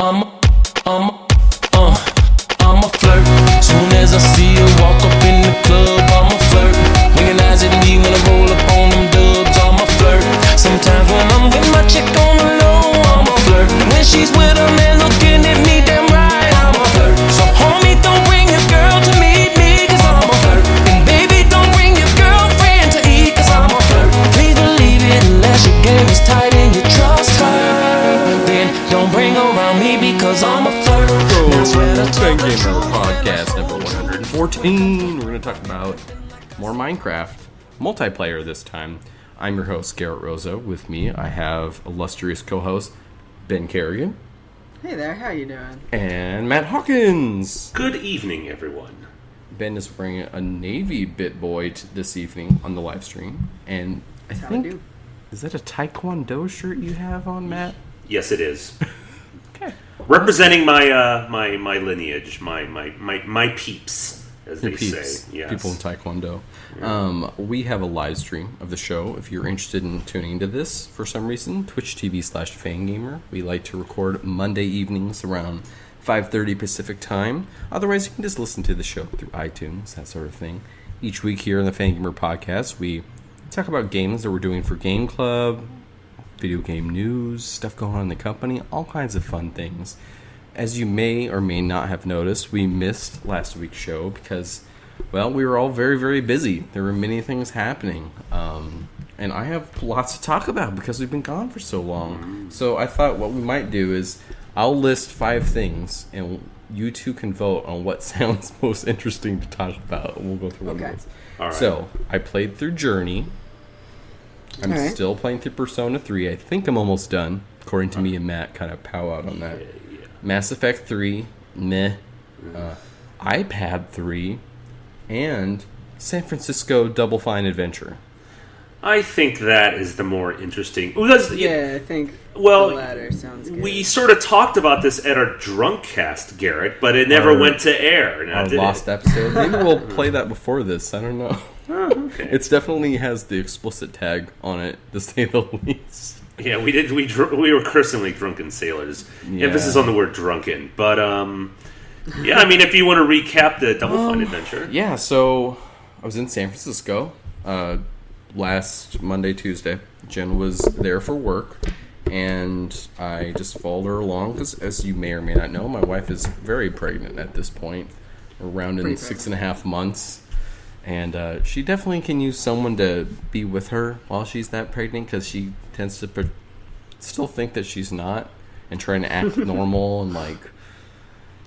I'm a, 114. We're going to talk about more Minecraft multiplayer this time. I'm your host, Gerritt Rosa. With me, I have illustrious co host Ben Kerrigan Hey there, how you doing? and Matt Hawkins. Good evening, everyone. Ben is wearing a Navy Bit Boy t- this evening on the live stream. And I How think, do. is that a Taekwondo shirt you have on, Matt? Yes, it is. Okay. Representing my uh, my my lineage, my my my, my peeps, as they peeps, say. Yes. people in Taekwondo. Um, we have a live stream of the show. If you're interested in tuning into this for some reason, Twitch TV slash Fangamer. We like to record Monday evenings around 5:30 Pacific time. Otherwise, you can just listen to the show through iTunes, that sort of thing. Each week here in the Fangamer podcast, we talk about games that we're doing for Game Club, video game news, stuff going on in the company, all kinds of fun things. As you may or may not have noticed, we missed last week's show because, well, we were all very, very busy. There were many things happening. Um, and I have lots to talk about because we've been gone for so long. So I thought what we might do is I'll list five things and you two can vote on what sounds most interesting to talk about. And we'll go through one Okay. of those. All right. So I played through Journey. I'm Alright. still playing through Persona 3. I think I'm almost done, according to me and Matt. Kind of pow out on that. Mass Effect 3, meh. Uh, iPad 3, and San Francisco Double Fine Adventure. I think that is the more interesting. Because, Yeah, I think Well, the latter sounds good. we sort of talked about this at our drunk cast, Gerritt, but it never Our- went to air. now Our did it? lost episode. Maybe we'll play that before this. I don't know. Oh, okay. It's definitely has the explicit tag on it, to say the least. Yeah, we did. We dr- we were christeningly drunken sailors. Yeah. Emphasis on the word drunken, but um, yeah. I mean, if you want to recap the Double Fine adventure, Yeah, so I was in San Francisco uh, last Monday, Tuesday. Jen was there for work, and I just followed her along because, as you may or may not know, my wife is very pregnant at this point, around in Pretty six and a half months. And uh, she definitely can use someone to be with her while she's that pregnant because she tends to pre- still think that she's not and trying to act normal and like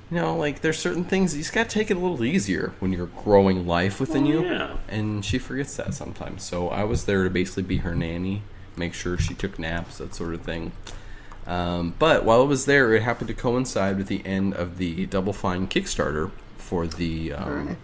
you know, like there's certain things you just gotta take it a little easier when you're growing life within Well, you. yeah. And she forgets that sometimes. So I was there to basically be her nanny, make sure she took naps, that sort of thing. Um, but while I was there, it happened to coincide with the end of the Double Fine Kickstarter for the um.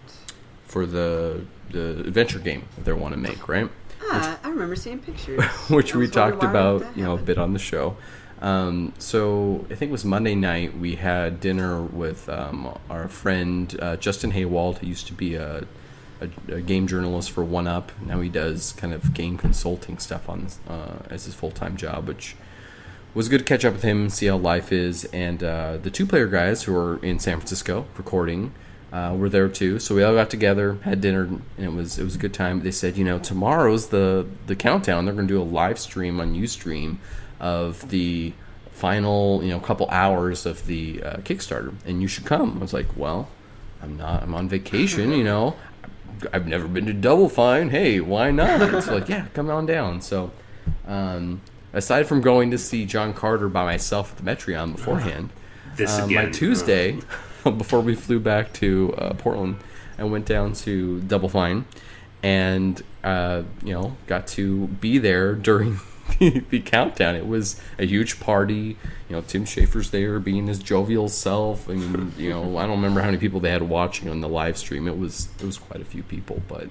For the the adventure game that they want to make, right? Ah, I remember seeing pictures. which we talked about, you know, a bit on the show. Um, so I think it was Monday night. We had dinner with um, our friend uh, Justin Haywald, who used to be a, a, a game journalist for One Up. Now he does kind of game consulting stuff on uh, as his full time job, which was good to catch up with him, see how life is, and uh, the two player guys who are in San Francisco recording uh, were there too. So we all got together, had dinner, and it was it was a good time. They said, you know, tomorrow's the the countdown. They're going to do a live stream on UStream of the final, you know, couple hours of the uh, Kickstarter, and you should come. I was like, well, I'm not. I'm on vacation, you know. I've never been to Double Fine. Hey, why not? It's like, yeah, come on down. So, um, aside from going to see John Carter by myself at the Metreon beforehand, this uh, again. my Tuesday, before we flew back to uh, Portland, I went down to Double Fine, and uh, you know got to be there during the, the countdown. It was a huge party. You know, Tim Schafer's there, being his jovial self. I mean, you know, I don't remember how many people they had watching on the live stream. It was it was quite a few people, but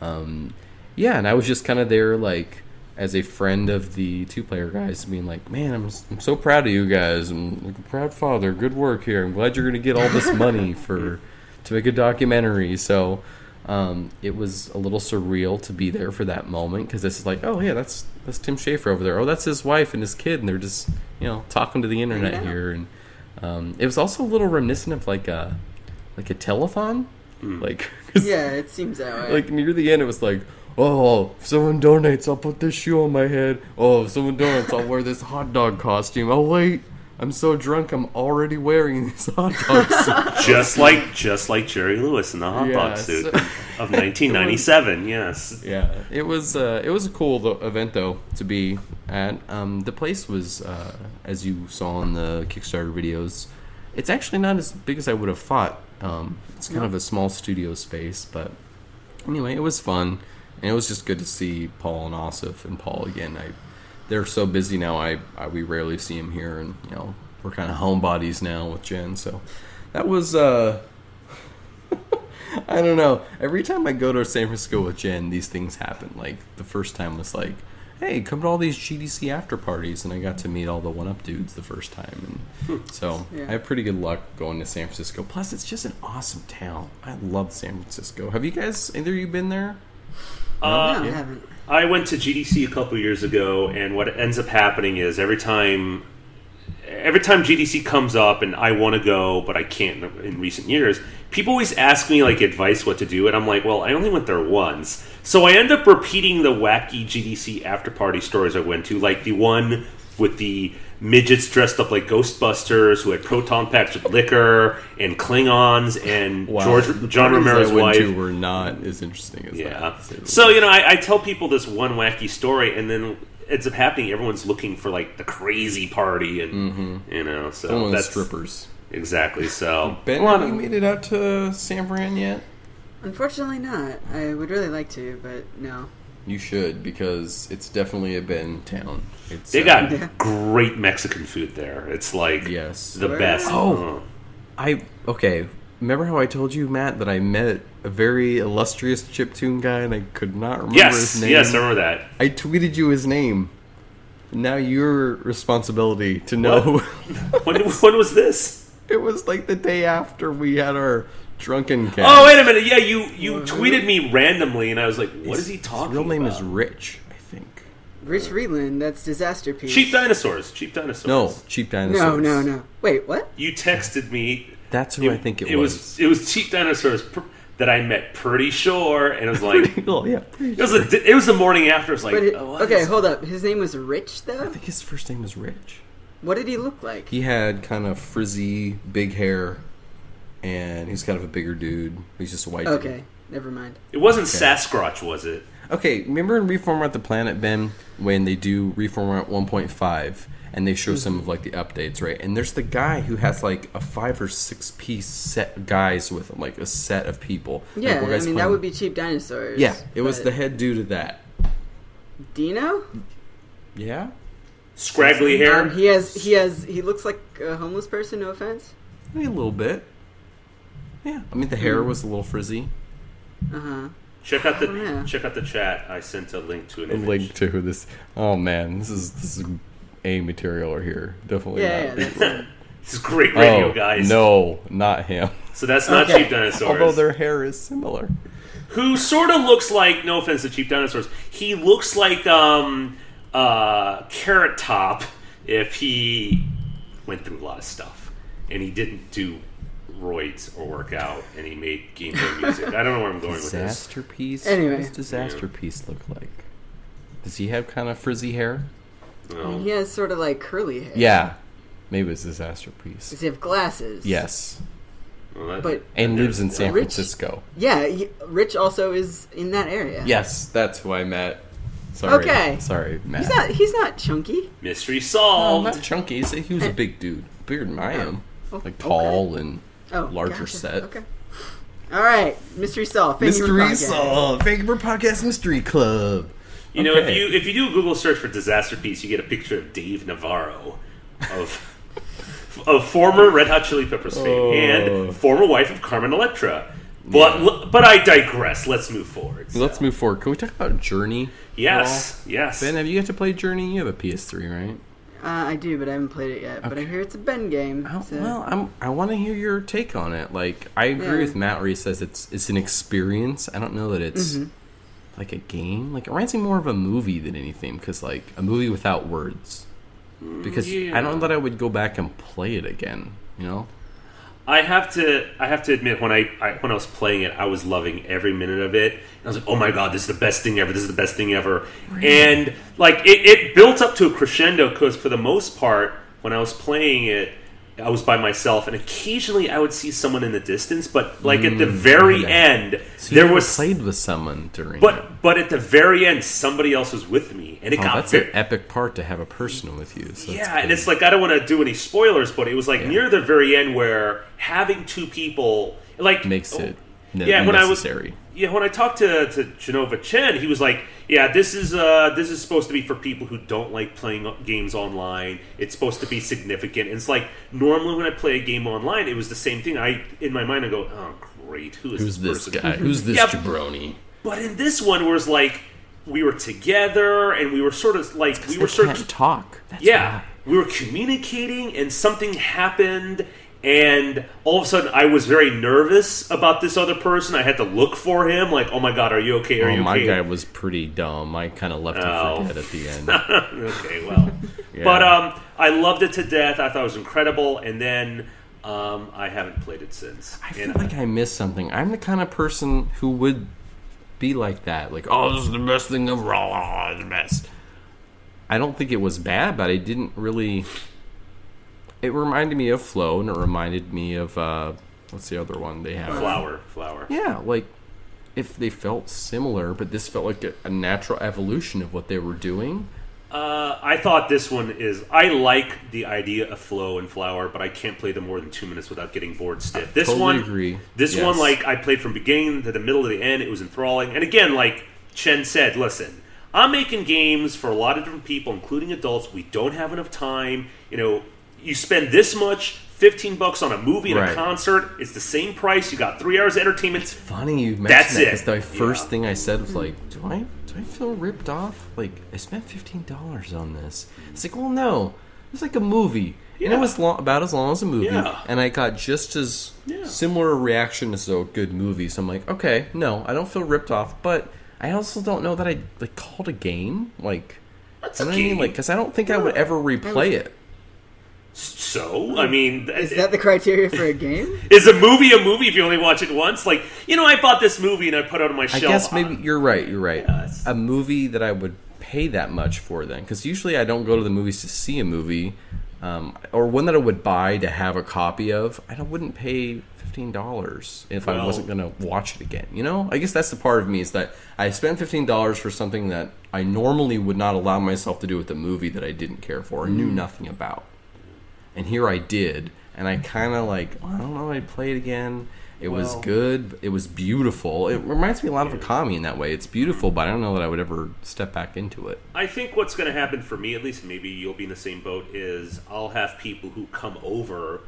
um, yeah, and I was just kind of there like as a friend of the two player guys, being like, man, I'm, I'm so proud of you guys. I'm like a proud father. Good work here. I'm glad you're going to get all this money for to make a documentary. So um, it was a little surreal to be there for that moment because this is like, oh yeah, that's that's Tim Schafer over there. Oh, that's his wife and his kid, and they're just you know talking to the internet here and. Um, it was also a little reminiscent of like a like a telethon, Hmm. like Yeah, it seems that way. like near the end it was like. Oh, if someone donates, I'll put this shoe on my head. Oh, if someone donates, I'll wear this hot dog costume. Oh wait, I'm so drunk, I'm already wearing this hot dog suit. just like just like Jerry Lewis in the hot dog Yes. suit of 1997. Yes. Yeah, it was uh, it was a cool event though to be at. Um, the place was, uh, as you saw in the Kickstarter videos, it's actually not as big as I would have thought. Um, it's kind of a small studio space, but anyway, it was fun, and it was just good to see Paul and Asif and Paul again. I they're so busy now. I, I we rarely see them here, and you know we're kind of homebodies now with Jen. So that was. Uh, I don't know. Every time I go to San Francisco with Jen, these things happen. Like the first time was like, "Hey, come to all these GDC after parties," and I got to meet all the One Up dudes the first time, and so Yeah. I have pretty good luck going to San Francisco. Plus, it's just an awesome town. I love San Francisco. Have you guys either you been there? No, Uh, I yeah. I went to GDC a couple years ago, and what ends up happening is every time, every time GDC comes up, and I want to go, but I can't in recent years. People always ask me like advice what to do, and I'm like, well, I only went there once, so I end up repeating the wacky GDC after party stories I went to, like the one with the midgets dressed up like Ghostbusters who had proton packs with liquor and Klingons and George John Parties Romero's I went wife. to were not as interesting as Yeah. that. to say the So you know, I, I tell people this one wacky story, and then ends up happening. Everyone's looking for like the crazy party, and mm-hmm. you know, so One that's strippers. exactly. So Ben, a lot have you made it out to San Fran yet? Unfortunately, not. I would really like to, but no. You should because it's definitely a Ben town. It's they uh, got Yeah. great Mexican food there. It's like yes. the Swear. best. Oh. I okay. Remember how I told you, Matt, that I met a very illustrious chiptune guy and I could not remember yes, his name. yes, I remember that. I tweeted you his name. Now your responsibility to know. When, when was this? it was like the day after we had our drunken cast. Oh, wait a minute. Yeah, you you tweeted me randomly, and I was like, "What is he His talking?" real name is? Rich, I think. Rich Vreeland, that's Disasterpeace. Cheap dinosaurs. Cheap dinosaurs. No, cheap dinosaurs. No, no, no. Wait, what? You texted me That's who I think it, it was. It was cheap dinosaurs pr- that I met. Pretty sure, and it was like Pretty cool, yeah. Pretty it was. A, it was the morning after. It was like, But it, oh, what okay, is- hold up. His name was Rich, though? I though? think his first name was Rich. What did he look like? He had kind of frizzy, big hair, and he's kind of a bigger dude. He's just a white dude. Okay, never mind. It wasn't Sasquatch, was it? Okay, remember in Reformat the Planet, Ben, when they do Reformat 1.5 and they show some of like the updates, right? And there's the guy who has like a five or six piece set guys with him, like a set of people. Yeah, one I guy's mean, that would be Cheap Dinosaurs. Yeah, it was the head dude of that. Dino? Yeah? Scraggly hair. Um, he has, he has, he looks like a homeless person, no offense. Maybe a little bit. Yeah. I mean, the hair was a little frizzy. Uh huh. check out the Oh, yeah. check out the chat. I sent a link to an A image. link to this. Oh man, this is this is a material right here. Definitely Yeah, yeah, not. that's, This is great radio, oh, guys. No, not him. So that's not Okay. cheap dinosaurs. Although their hair is similar. who sort of looks like no offense to cheap dinosaurs he looks like um uh carrot top if he went through a lot of stuff and he didn't do roids or work out and he made game boy music i don't know where i'm going with this Disasterpeace. Anyway. what does disaster piece look like? Does he have kind of frizzy hair? No. he has sort of like curly hair. Yeah, maybe it's Disasterpeace. Does he have glasses? Yes, Well, that- But and lives in San Rich- Francisco. yeah, he, Rich also is in that area. Yes, that's who I met. Sorry, Okay. sorry, Matt. He's not. He's not chunky. mystery Oh, solved not chunky. He said He was a big dude, bigger than I oh. am, Oh, like okay. tall and Oh, larger gotcha. set. Okay. All right, mystery solved. Thank you for Mystery podcast. Solved, Vancouver Podcast Mystery Club. you know if you if you do a google search for Disasterpeace you get a picture of dave navarro of of former red hot chili peppers fame Oh. and former wife of carmen electra but but i digress let's move forward so. Let's move forward. Can we talk about Journey? yes yes Ben, have you got to play Journey? You have a PS3, right? Uh, I do, but I haven't played it yet. But I hear it's a Ben game. Oh, so- well, I'm, I want to hear your take on it. Like, I agree Yeah. with Matt where he says it's it's an experience. I don't know that it's Mm-hmm. like a game. Like, it reminds me more of a movie than anything because, like, a movie without words. because yeah. I don't know that I would go back and play it again. You know, I have to I have to admit when I, I when I was playing it, I was loving every minute of it. And I was like, "Oh my god, this is the best thing ever! This is the best thing ever!" And like it, it built up to a crescendo because for the most part, when I was playing it, I was by myself, and occasionally I would see someone in the distance. But like at the very Mm, yeah. end, so there was played with someone during. it. but but at the very end, somebody else was with me, and it Oh, got that's very, an epic part to have a person with you. So yeah, and it's like I don't want to do any spoilers, but it was like near the very end where having two people like makes it ne- yeah, when I was necessary. yeah, when I talked to to Jenova Chen, he was like, "Yeah, this is uh this is supposed to be for people who don't like playing games online. It's supposed to be significant." And it's like normally when I play a game online, it was the same thing. I in my mind I go, "Oh, great, who is Who's this person? guy? Who's this Yeah, jabroni? But in this one, where it's like we were together and we were sort of like we were sort of talk. That's yeah, why. we were communicating, and something happened, and all of a sudden, I was very nervous about this other person. I had to look for him, like, "Oh my god, are you okay? Are Oh, you my okay?" guy was pretty dumb. I kind of left Oh. him for dead at the end. okay, well, Yeah. but um, I loved it to death. I thought it was incredible, and then um, I haven't played it since. I feel And like I missed something. I'm the kind of person who would be like that. Like, oh, this is the best thing ever. Oh, the best. I don't think it was bad, but I didn't really. It reminded me of Flow, and it reminded me of uh, what's the other one they have? flower, flower. Yeah, like if they felt similar, but this felt like a, a natural evolution of what they were doing. Uh, I thought this one is. I like the idea of flow and flower, but I can't play them more than two minutes without getting bored stiff. This totally one, agree. This Yes. one, like I played from beginning to the middle to the end. It was enthralling. And again, like Chen said, listen, I'm making games for a lot of different people, including adults. We don't have enough time. You know, you spend this much. 15 bucks on a movie and Right. a concert. It's the same price. You got three hours of entertainment. It's funny you mentioned That's that it. the first Yeah. thing I said was like, "Do I do I feel ripped off? Like I spent fifteen dollars on this." It's like, well, no, it's like a movie, and it was long, about as long as a movie, Yeah. and I got just as Yeah. similar a reaction as a good movie. So I'm like, okay, no, I don't feel ripped off, but I also don't know that I like called a game like. That's a what I mean? Like, because I don't think I would ever replay it. So, I mean, Is that the criteria for a game? is a movie a movie if you only watch it once? Like, you know, I bought this movie and I put it on my I shelf. guess maybe you're right. You're right. Yes. A movie that I would pay that much for then, because usually I don't go to the movies to see a movie, um, or one that I would buy to have a copy of. I wouldn't pay fifteen dollars if I wasn't going to watch it again. You know, I guess that's the part of me is that I spent fifteen dollars for something that I normally would not allow myself to do with a movie that I didn't care for or knew Mm. nothing about and here I did, and I kind of like I don't know. I'd play it again. It was good. It was beautiful. It reminds me a lot of Okami in that way. It's beautiful, but I don't know that I would ever step back into it. I think what's going to happen for me, at least, maybe you'll be in the same boat, is I'll have people who come over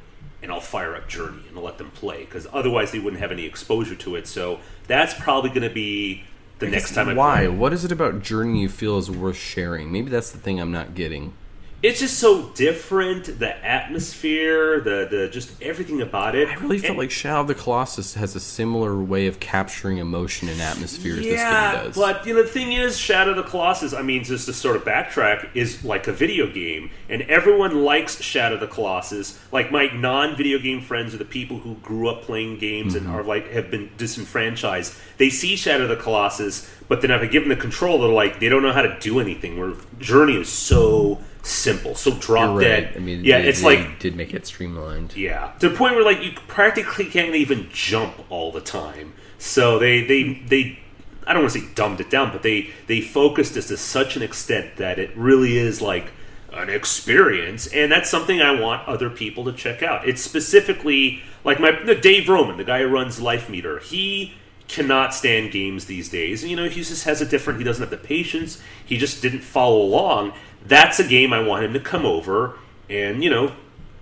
and I'll fire up Journey and I'll let them play because otherwise they wouldn't have any exposure to it. So that's probably going to be the next time I Why? play. What is it about Journey you feel is worth sharing? Maybe that's the thing I'm not getting. It's just so different. The atmosphere, the the just everything about it. I really felt And- like Shadow of the Colossus has a similar way of capturing emotion and atmosphere as this game does. but you know the thing is, Shadow of the Colossus. I mean, just to sort of backtrack, is like a video game, and everyone likes Shadow of the Colossus. Like my non-video game friends are the people who grew up playing games Mm-hmm. and are like have been disenfranchised. They see Shadow of the Colossus, but then if I give them the control, they're like they don't know how to do anything. Where Journey is so simple, so drop right. dead. I mean, yeah, they, it's they like did make it streamlined. yeah, to the point where like you practically can't even jump all the time. So they they they I don't want to say dumbed it down, but they they focused this to such an extent that it really is like an experience, and that's something I want other people to check out. It's specifically like my Dave Roman, the guy who runs Life Meter. He cannot stand games these days. And, you know, he just has a different. He doesn't have the patience. He just didn't follow along. That's a game I want him to come over and you know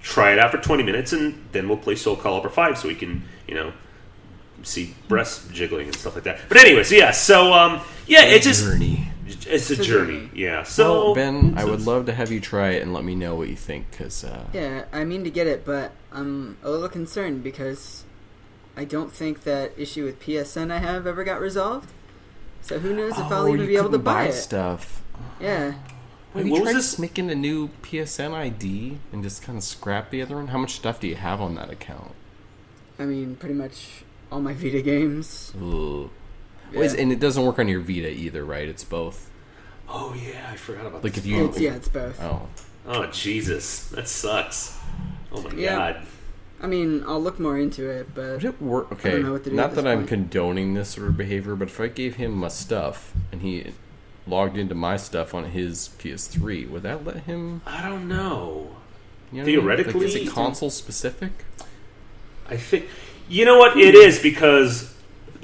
try it out for 20 minutes, and then we'll play Soul Calibur 5 so we can you know see breasts jiggling and stuff like that. But anyways, yeah. So um, yeah, it's just Journey. it's a It's a journey. journey. Yeah. So Well, Ben, I would love to have you try it and let me know what you think, because uh, Yeah, I mean to get it, but I'm a little concerned because I don't think that issue with PSN I have ever got resolved. So who knows if I'll Oh, even be able to couldn't buy, it. stuff. Yeah, Wait, Have you what tried was this? making a new PSN ID and just kind of scrap the other one? How much stuff do you have on that account? I mean, pretty much all my Vita games. Ugh. Yeah. Is- And it doesn't work on your Vita either, right? It's both. Oh yeah, I forgot about Like this. if you, It's, yeah, it's both. oh, Oh Jesus, that sucks. Oh my Yeah. god. I mean, I'll look more into it, but would it work? Okay, know what to do not at that this I'm condoning this sort of behavior, but if I gave him my stuff and he logged into my stuff on his PS3, would that let him? I don't know. You know what I mean? Like, is it console specific? I think you know what it is because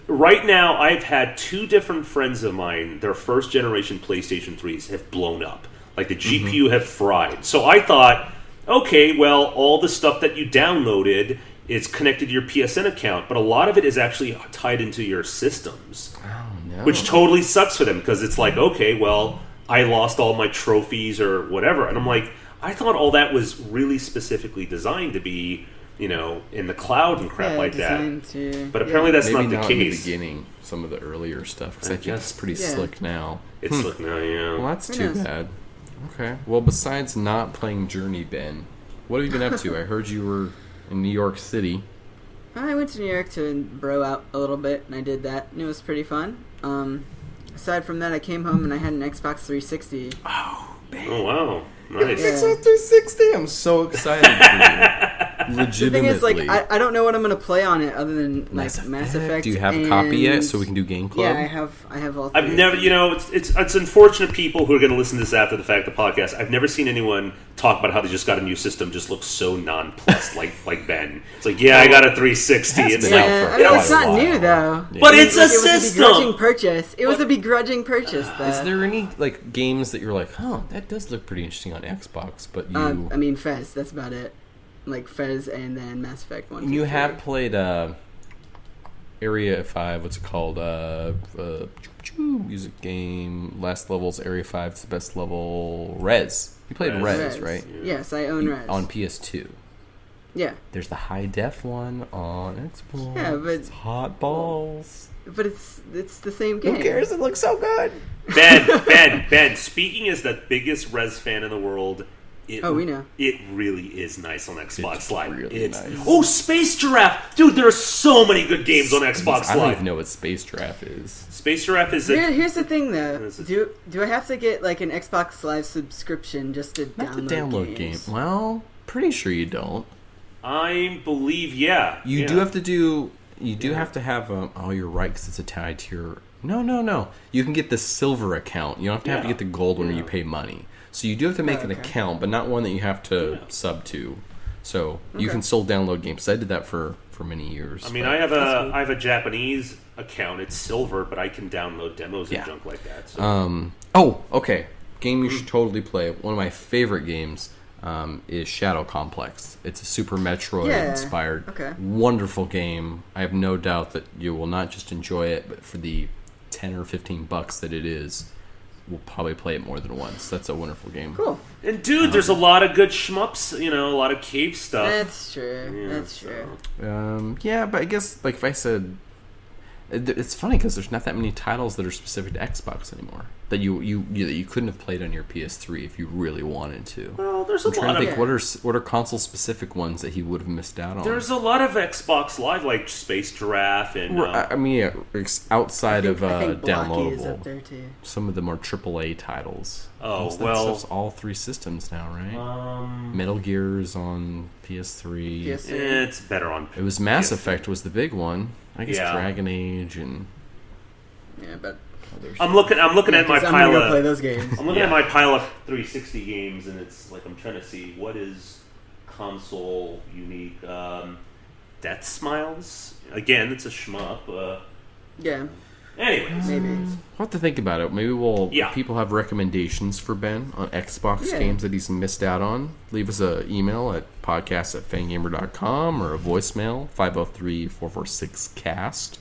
right now I've had two different friends of mine. Their first generation PlayStation threes have blown up, like the mm-hmm. GPU have fried. So I thought, okay, well, all the stuff that you downloaded is connected to your PSN account, but a lot of it is actually tied into your systems, Oh no. which totally sucks for them because it's like, okay, well, I lost all my trophies or whatever, and I'm like, I thought all that was really specifically designed to be. You know, in the cloud and crap yeah, like that. to. But apparently that's Maybe not the not in the case. beginning. Some of the earlier stuff because I I, think guess. it's pretty Yeah. slick now. It's hmm. slick now, yeah. Well, that's too bad. Okay. Well, besides not playing Journey, Ben, what have you been up to? I heard you were in New York City. I went to New York to bro out a little bit, and I did that, and it was pretty fun. Um, aside from that, I came home and I had an Xbox 360. Oh, Ben. Oh wow, nice. Yeah. Xbox 360. I'm so excited for you. The thing is, like, I, I don't know what I'm gonna play on it other than like Mass Mass, Effect. Effect. Do you have a copy yet so we can do Game Club? Yeah, I have. I have all. I've never, you know, it's, it's it's unfortunate people who are going to listen to this after the fact, the podcast. I've never seen anyone talk about how they just got a new system, just looks so nonplussed, like like Ben. It's like, yeah, I got a 360. Has like, Yeah, I mean, it's not while. new though. Yeah. but it's a Like, it was a system. begrudging purchase. It was a begrudging purchase, though. Is there any like games that you're like, huh, that does look pretty interesting on Xbox, but you Um, I mean, Fez. That's about it. Like Fez and then Mass Effect one. you have played uh, Area Five? What's it called? Uh, uh, music game. Last levels. Area Five. It's the best level. Rez. You played Rez. Rez, right? Yes, I own Rez. On PS2. yeah, There's the high def one on Xbox. Yeah, but- it's hot balls. but it's it's the same game. Who cares? It looks so good. Ben, Ben, Ben. Speaking as the biggest Rez fan in the world, it, Oh, we know. It really is nice on Xbox It's Live. really it's nice. oh, Space Giraffe, dude. There are so many good games on Xbox Live. I don't even know what Space Giraffe is. Space Giraffe is a, here's the thing, though. Is it- Do do I have to get like an Xbox Live subscription just to Not download, the download games? game. Well, pretty sure you don't. I believe, yeah. You yeah. do have to do. You do have to have. Um, oh, you're right, because it's a tied to your. No, no, no. You can get the silver account. You don't have to have to get the gold one where you pay money. So you do have to make Oh, an account, but not one that you have to Yeah. sub to. So you Okay. can still download games. I did that for for many years. I mean, I have That's a cool. I have a Japanese account. It's silver, but I can download demos Yeah. and junk like that. So. Um. Oh, okay. Game you should totally play. One of my favorite games um, is Shadow Complex. It's a Super Metroid Yeah, inspired, okay. wonderful game. I have no doubt that you will not just enjoy it, but for the ten or fifteen bucks that it is, we'll probably play it more than once. That's a wonderful game. Cool. and dude, there's a lot of good shmups. You know, a lot of cave stuff. That's true. Yeah, That's so- true. Um, yeah, but I guess like if I said, it- it's funny because there's not that many titles that are specific to Xbox anymore that you you you, that you couldn't have played on your PS3 if you really wanted to. Well, there's a I'm trying lot to think Yeah. what are what are console specific ones that he would have missed out on. there's a lot of Xbox Live like Space Giraffe and Well, uh, I I mean, yeah, ex- outside I think, of uh, I think Blocky is downloadable, up there too. some of the more AAA titles. Oh, Most of that well- stuff's all three systems now, right? um, Metal Gear's on PS3. PS3. it's better on. It was Mass PS3. Effect was the big one. I guess Yeah. Dragon Age and Yeah, but others. I'm looking. I'm looking yeah, at my I'm pile of. play those games. I'm looking at my pile of 360 games, and it's like I'm trying to see what is console unique. Um, Deathsmiles again. It's a shmup. Uh, yeah, anyways, maybe. We'll have to think about it. Maybe we'll. Yeah. If people have recommendations for Ben on Xbox Yeah. games that he's missed out on, leave us an email at podcast at fangamer.com or a voicemail 503 446 cast.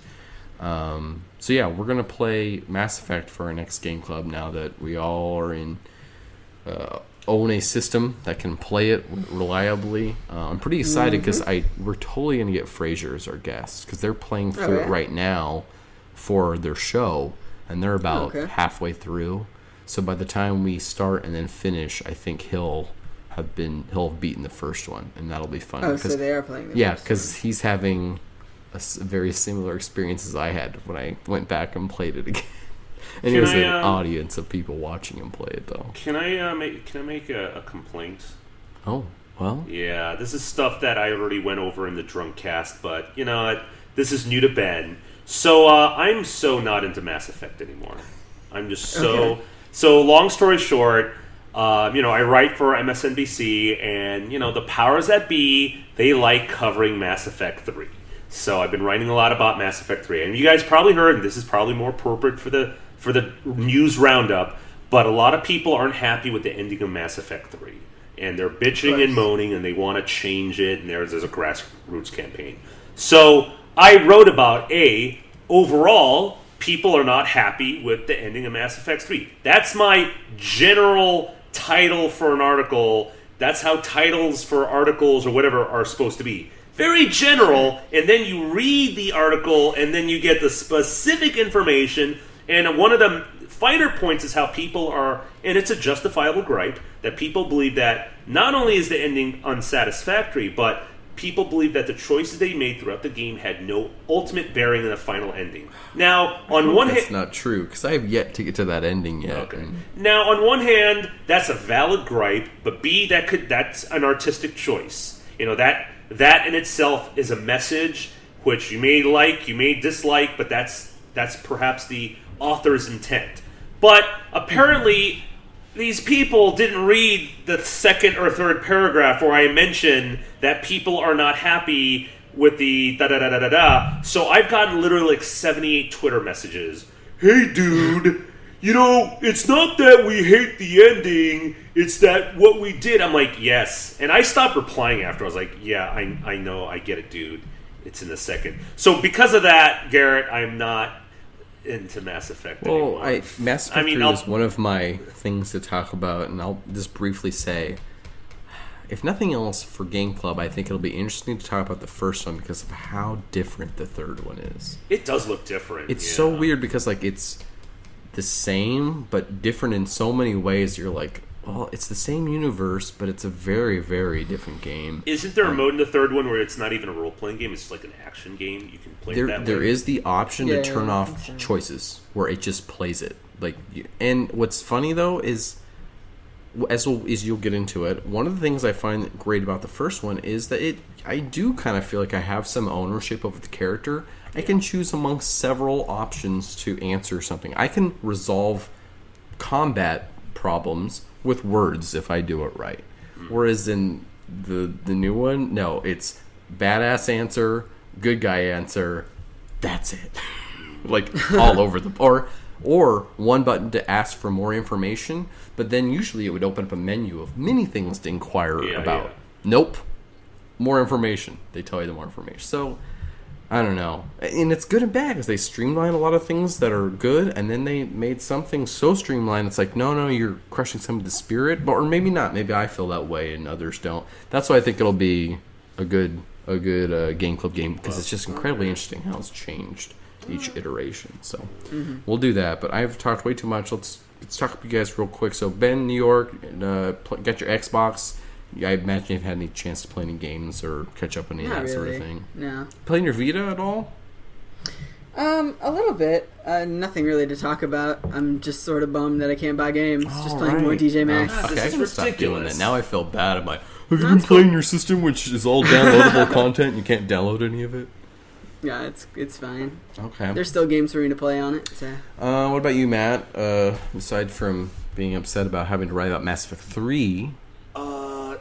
Um, so, yeah, we're going to play Mass Effect for our next game club now that we all are in. Uh, own a system that can play it reliably. Uh, I'm pretty excited because I we're totally gonna get Fraser as our guest because they're playing through yeah? it right now for their show, and they're about okay. halfway through. So by the time we start and then finish, I think he'll have been he'll have beaten the first one, and that'll be fun. Oh, so they are playing. The yeah, because he's having a very similar experience as I had when I went back and played it again. and Can it was I, an um, audience of people watching him play it, though. Can I uh, make Can I make a, a complaint? Oh, well, Yeah, this is stuff that I already went over in the drunk cast, but you know, what? this is new to Ben. So uh, I'm so not into Mass Effect anymore. I'm just so Okay. so. Long story short, um, you know, I write for MSNBC, and you know, the powers that be they like covering Mass Effect Three. So I've been writing a lot about Mass Effect Three, and you guys probably heard. And this is probably more appropriate for the for the news roundup. But a lot of people aren't happy with the ending of Mass Effect Three, and they're bitching and moaning, and they want to change it. And there's, there's a grassroots campaign. So I wrote about a overall people are not happy with the ending of Mass Effect 3. That's my general title for an article. That's how titles for articles or whatever are supposed to be. Very general, and then you read the article and then you get the specific information. And one of the finer points is how people are, and it's a justifiable gripe, that people believe that not only is the ending unsatisfactory, but people believe that the choices they made throughout the game had no ultimate bearing in the final ending. Now, on one that's hand, not true because I have yet to get to that ending yet. Okay. Now, on one hand, that's a valid gripe, but B, that could that's an artistic choice. You know that that in itself is a message which you may like, you may dislike, but that's that's perhaps the author's intent. But apparently, these people didn't read the second or third paragraph where I mention that people are not happy with the da da da da da da. So I've gotten literally like 78 Twitter messages. Hey, dude, you know, it's not that we hate the ending, it's that what we did. I'm like, yes. And I stopped replying after. I was like, yeah, I, I know, I get it, dude. It's in the second. So because of that, Gerritt, I'm not into Mass Effect Well, anymore. I Mass Effect I mean, 3 I'll- is one of my things to talk about, and I'll just briefly say, if nothing else, for Game Club, I think it'll be interesting to talk about the first one because of how different the third one is. It does look different. It's yeah. so weird because like it's the same but different in so many ways. You're like, well, it's the same universe, but it's a very, very different game. Isn't there a um, mode in the third one where it's not even a role playing game? It's just like an action game. You can play there that there way. is the option Yeah, to turn off think so. choices where it just plays it like you- and what's funny though is as we'll, as you'll get into it one of the things i find great about the first one is that it i do kind of feel like i have some ownership over the character i can choose among several options to answer something i can resolve combat problems with words if I do it right. Whereas in the the new one, no, it's badass answer, good guy answer, that's it. like all over the or or one button to ask for more information, but then usually it would open up a menu of many things to inquire Yeah, about. yeah. Nope. More information. They tell you the more information. So I don't know. And it's good and bad because they streamline a lot of things that are good, and then they made something so streamlined. It's like, no, no, you're crushing some of the spirit, but or maybe not. Maybe I feel that way, and others don't. That's why I think it'll be a good, a good uh, game club game because it's just incredibly interesting how it's changed each iteration. So we'll do that. But I've talked way too much. Let's let's talk to you guys real quick. So Ben, New York, uh, get your Xbox. I imagine you've had any chance to play any games or catch up on any of Not that sort really. of thing. No. Playing your Vita at all? Um, a little bit. Uh, nothing really to talk about. I'm just sort of bummed that I can't buy games. just playing more DJMax. Oh, okay, This I is can stop doing ridiculous. that. Now I feel bad. I'm like, have you That's been playing your system, which is all downloadable content? and You can't download any of it. Yeah, it's it's fine. Okay. There's still games for me to play on it. So. Uh, what about you, Matt? Uh, aside from being upset about having to write about Mass Effect Three,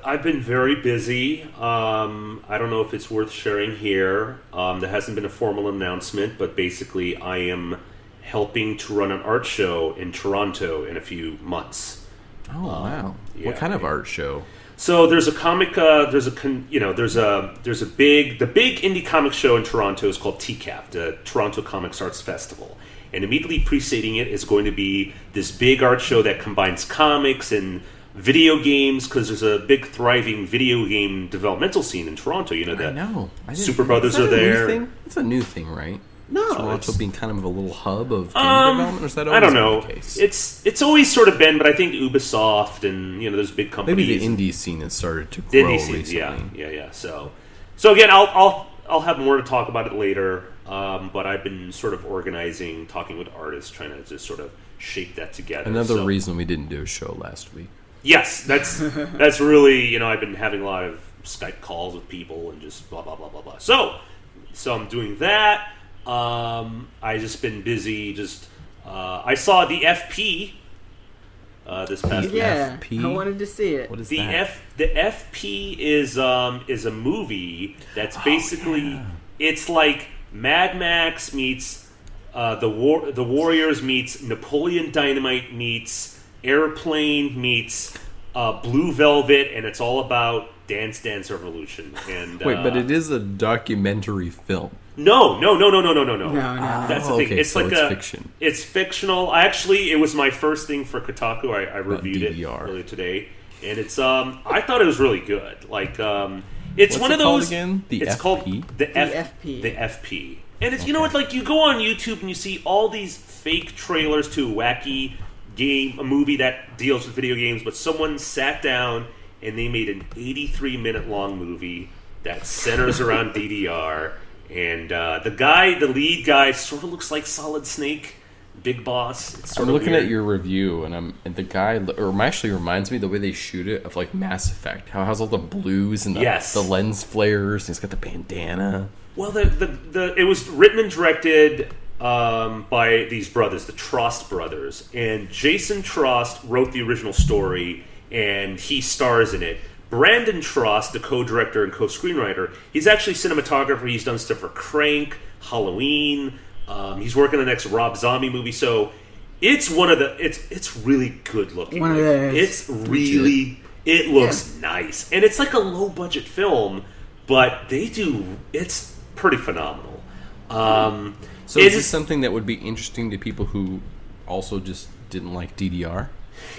I've been very busy. Um, I don't know if it's worth sharing here. Um, there hasn't been a formal announcement, but basically, I am helping to run an art show in Toronto in a few months. oh wow, yeah, what kind of art show? So there's a comic. Uh, there's a con, you know there's a there's a big the big indie comic show in Toronto is called TCAF, the Toronto Comics Arts Festival, and immediately preceding it is going to be this big art show that combines comics and video games because there's a big thriving video game developmental scene in Toronto. You know I that know. I Superbrothers are there. thing? It's a new thing, right? No, Toronto it's- being kind of a little hub of game Um, development, or is that I don't know. It's it's always sort of been, but I think Ubisoft and you know those big companies. Maybe the indie scene has started to grow indie yeah, yeah, yeah. So, so again, I'll I'll I'll have more to talk about it later. Um, but I've been sort of organizing, talking with artists, trying to just sort of shape that together. Another So- reason we didn't do a show last week. Yes, that's that's really you know I've been having a lot of Skype calls with people and just blah blah blah blah blah. So, so I'm doing that. Um, I just been busy. Just uh, I saw the FP uh, this past week. Yeah, FP? I wanted to see it. What is The that? F the FP is um is a movie that's basically it's like Mad Max meets uh, the war the Warriors meets Napoleon Dynamite meets Airplane meets uh, Blue Velvet, and it's all about Dance Dance Revolution. And wait, uh, but it is a documentary film. No, no, no, no, no, no, no, no. no. That's the oh, thing. Okay, it's so like it's a fiction. It's fictional. I actually, it was my first thing for Kotaku. I, I reviewed it earlier today, and it's um, I thought it was really good. Like um, it's What's one it of those. Again? The it's FP? called the, the F, FP. The FP. And it's okay. you know what? Like you go on YouTube and you see all these fake trailers to wacky game, a movie that deals with video games, but someone sat down and they made an 83 minute long movie that centers around DDR. And uh, the guy, the lead guy, sort of looks like Solid Snake, Big Boss. It's sort I'm of looking weird. at your review, and I'm and the guy, or actually reminds me the way they shoot it of like Mass Effect. How it has all the blues and the, Yes. the lens flares. And he's got the bandana. Well, the, the, the it was written and directed um, by these brothers, the Trost brothers, and Jason Trost wrote the original story, and he stars in it. Brandon Trost, the co-director and co-screenwriter, he's actually cinematographer. He's done stuff for Crank, Halloween. Um, he's working on the next Rob Zombie movie. So it's one of the it's it's really good looking. One of those. It's really it looks nice, and it's like a low budget film, but they do it's pretty phenomenal. Um, So it is this is- something that would be interesting to people who also just didn't like DDR?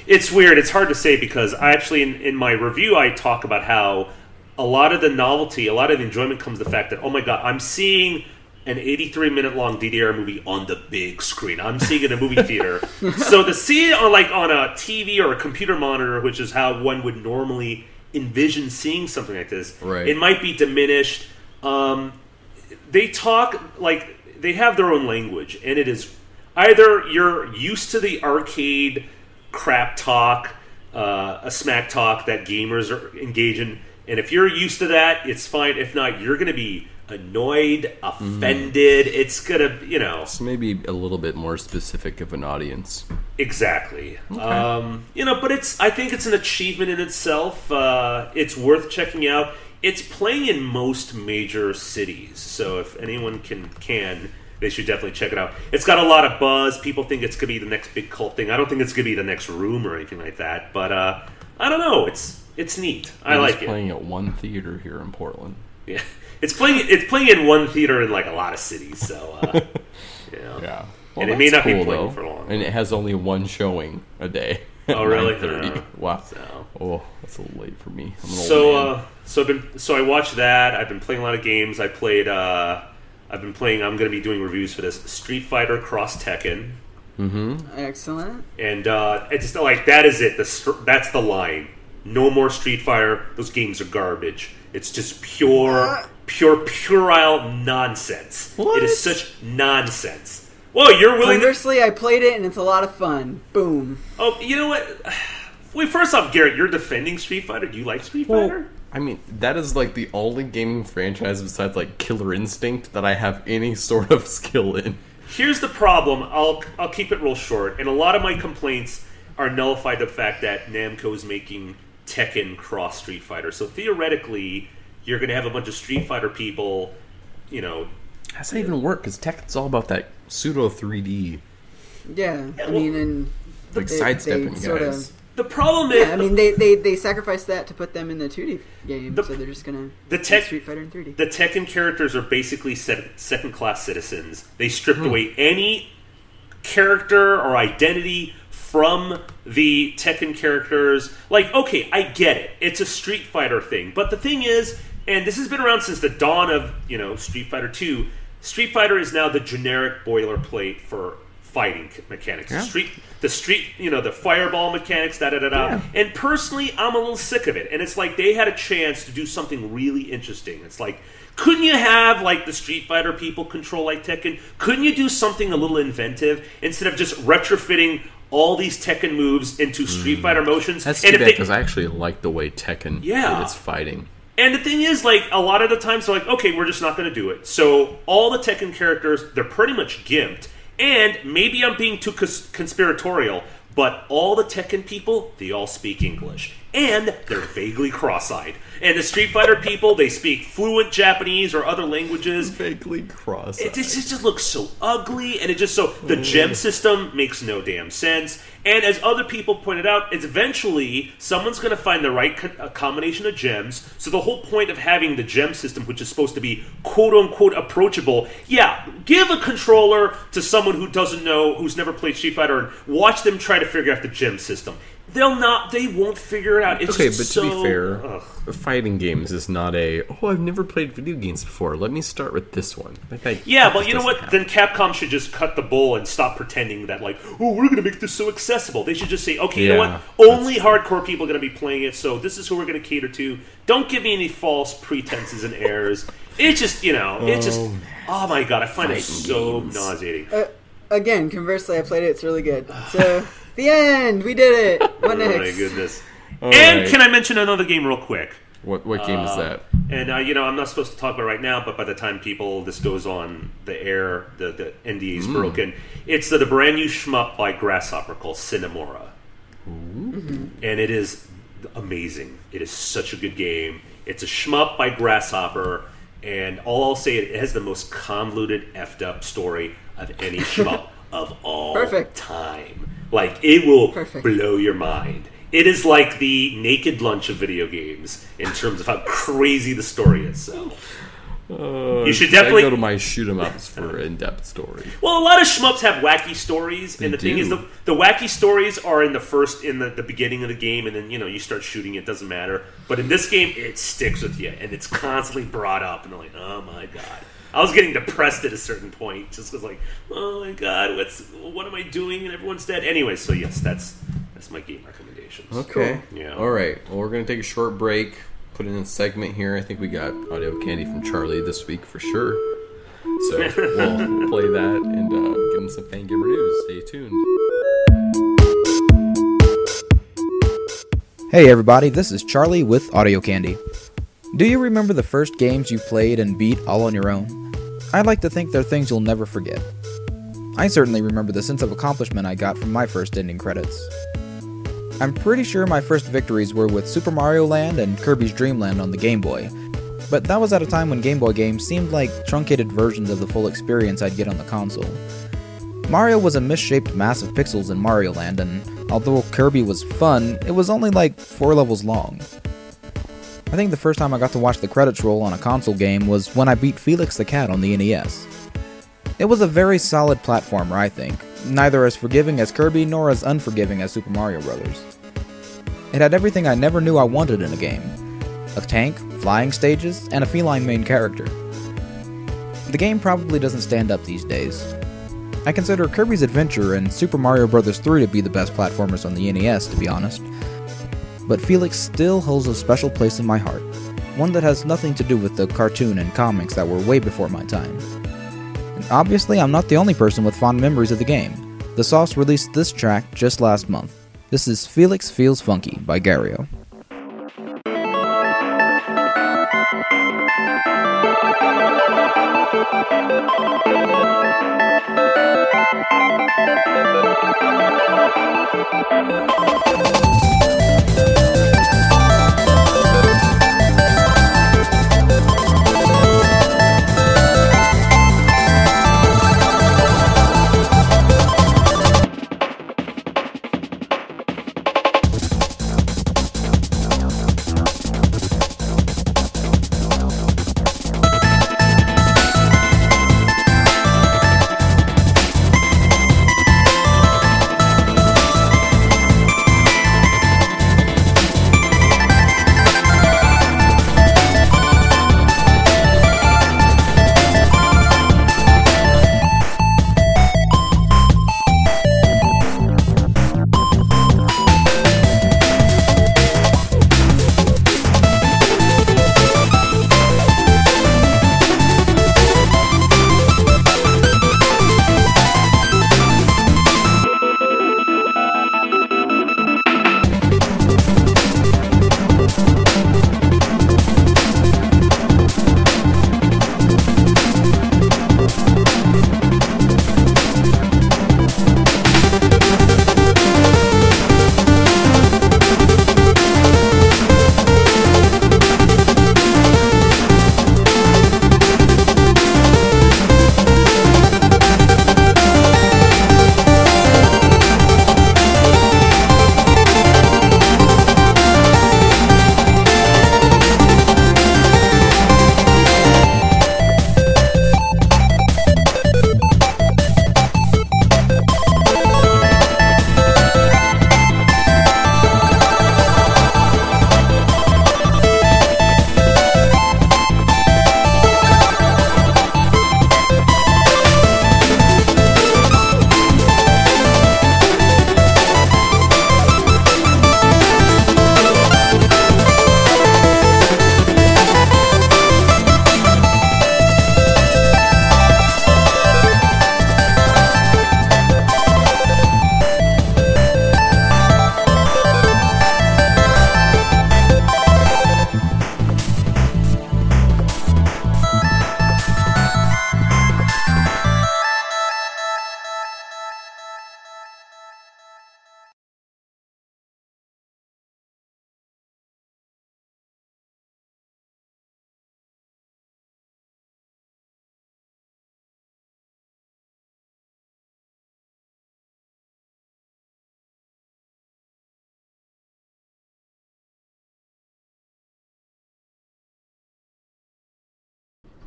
It's weird. It's hard to say because I actually, in, in my review, I talk about how a lot of the novelty, a lot of the enjoyment comes the fact that, oh my god, I'm seeing an 83 minute long DDR movie on the big screen. I'm seeing it in a movie theater. so to see it on like on a TV or a computer monitor, which is how one would normally envision seeing something like this, Right. it might be diminished. Um, they talk like they have their own language, and it is either you're used to the arcade crap talk, uh, a smack talk that gamers are engage in, and if you're used to that, it's fine. If not, you're going to be annoyed, offended. It's gonna, you know, So maybe a little bit more specific of an audience. Exactly. Um, you know, but it's. I think it's an achievement in itself. Uh, it's worth checking out. It's playing in most major cities, so if anyone can can, they should definitely check it out. It's got a lot of buzz. People think it's gonna be the next big cult thing. I don't think it's gonna be the next Room or anything like that. But uh, I don't know. It's it's neat. I It like it. playing at one theater here in Portland. Yeah, it's playing. It's playing in one theater in like a lot of cities. So uh, you know. Yeah. And it may not be playing for long. And it has only one showing a day. Oh, really? 9:30. Uh, wow. so. Oh, that's a little late for me. I'm an old So, man. uh, so I've been so I watched that. I've been playing a lot of games. I played. Uh, I've been playing. I'm going to be doing reviews for this Street Fighter Cross Tekken, Mhm. Excellent. and uh, it's just like that is it. The str- that's the line. No more Street Fighter. Those games are garbage. It's just pure, pure, puerile nonsense. What? It is such nonsense. Well, you're willing to. Conversely, I played it and it's a lot of fun. Boom. Oh, you know what? Wait, first off, Gerritt, you're defending Street Fighter. Do you like Street Well, Fighter? I mean, that is like the only gaming franchise besides like Killer Instinct that I have any sort of skill in. Here's the problem. I'll I'll keep it real short. And a lot of my complaints are nullified the fact that Namco is making Tekken cross Street Fighter. So theoretically, you're going to have a bunch of Street Fighter people, you know. How does that even work? Because Tekken's all about that pseudo 3D, Yeah. I well, mean, and like They- sidestepping they sorta- guys. The problem is yeah, I mean, they, they they sacrificed that to put them in the 2D game, The- so they're just gonna the do tech- Street Fighter in 3D. the Tekken characters are basically second class citizens. They stripped hmm. away any character or identity from the Tekken characters. Like, okay, I get it. It's a Street Fighter thing. But the thing is, and this has been around since the dawn of, you know, Street Fighter 2, Street Fighter is now the generic boilerplate for fighting mechanics. Yeah. Street, the street, you know, the fireball mechanics, da da da da. Yeah. And personally, I'm a little sick of it. And it's like they had a chance to do something really interesting. It's like, couldn't you have like the Street Fighter people control like Tekken? Couldn't you do something a little inventive instead of just retrofitting all these Tekken moves into Street hmm. Fighter motions? That's and too if bad because I actually like the way Tekken Yeah. did its fighting. And the thing is, like, a lot of the times they're like, okay, we're just not going to do it. So all the Tekken characters, they're pretty much gimped. And maybe I'm being too cons- conspiratorial, but all the Tekken people, they all speak English. And they're vaguely cross eyed. And the Street Fighter people, they speak fluent Japanese or other languages. Vaguely cross. It just, it just looks so ugly, and it just so the mm. gem system makes no damn sense. And as other people pointed out, it's eventually someone's going to find the right co- combination of gems. So the whole point of having the gem system, which is supposed to be quote unquote approachable, yeah, give a controller to someone who doesn't know, who's never played Street Fighter, and watch them try to figure out the gem system. They'll not. They won't figure it out. It's Okay, but just to be fair, ugh. fighting games is not a oh I've never played video games before. Let me start with this one. Like, that- Yeah, but you know what? happen. Then Capcom should just cut the bull and stop pretending that like, oh, we're going to make this so accessible. They should just say, okay, you know what? Only hardcore people are going to be playing it, so this is who we're going to cater to. Don't give me any false pretenses and errors. It's just, you know, it's just, oh my god, I find it so games. nauseating. Uh, again, conversely, I played it. It's really good. So the end. We did it. What Oh my goodness. All and right. can I mention another game real quick? what what game is that? And uh, you know, I'm not supposed to talk about it right now, but by the time people this goes on the air, the the NDA is broken. It's the, the brand new shmup by Grasshopper called Sine Mora, and it is amazing. It is such a good game. It's a shmup by Grasshopper, and all I'll say it has the most convoluted, effed up story of any shmup of all Perfect. time. Like it will Perfect. blow your mind. It is like the naked lunch of video games in terms of how crazy the story is. So, uh, you should I definitely go to my shoot 'em ups for in depth story. well, a lot of shmups have wacky stories, and They the thing is, the, the wacky stories are in the first, in the, the beginning of the game, and then you know you start shooting. It doesn't matter, but in this game, it sticks with you, and it's constantly brought up, and they're like, oh my god. I was getting depressed at a certain point, just because like, oh my god, what's what am I doing? And everyone's dead. Anyway, so yes, that's that's my game recommendations. Okay. Yeah. All right. Well, we're gonna take a short break. Put in a segment here. I think we got audio candy from Charlie this week for sure. So we'll play that and uh, give him some Fangamer news. Stay tuned. Hey everybody, this is Charlie with Audio Candy. Do you remember the first games you played and beat all on your own? I like to think they're things you'll never forget. I certainly remember the sense of accomplishment I got from my first ending credits. I'm pretty sure my first victories were with Super Mario Land and Kirby's Dream Land on the Game Boy, but that was at a time when Game Boy games seemed like truncated versions of the full experience I'd get on the console. Mario was a misshaped mass of pixels in Mario Land, and although Kirby was fun, it was only like four levels long. I think the first time I got to watch the credits roll on a console game was when I beat Felix the Cat on the NES. It was a very solid platformer, I think, neither as forgiving as Kirby nor as unforgiving as Super Mario Bros. It had everything I never knew I wanted in a game a tank, flying stages, and a feline main character. The game probably doesn't stand up these days, I consider Kirby's Adventure and Super Mario Bros. 3 to be the best platformers on the NES, to be honest but Felix still holds a special place in my heart, one that has nothing to do with the cartoon and comics that were way before my time. And obviously, I'm not the only person with fond memories of the game. The Sauce released this track just last month. This is Felix Feels Funky by Gario.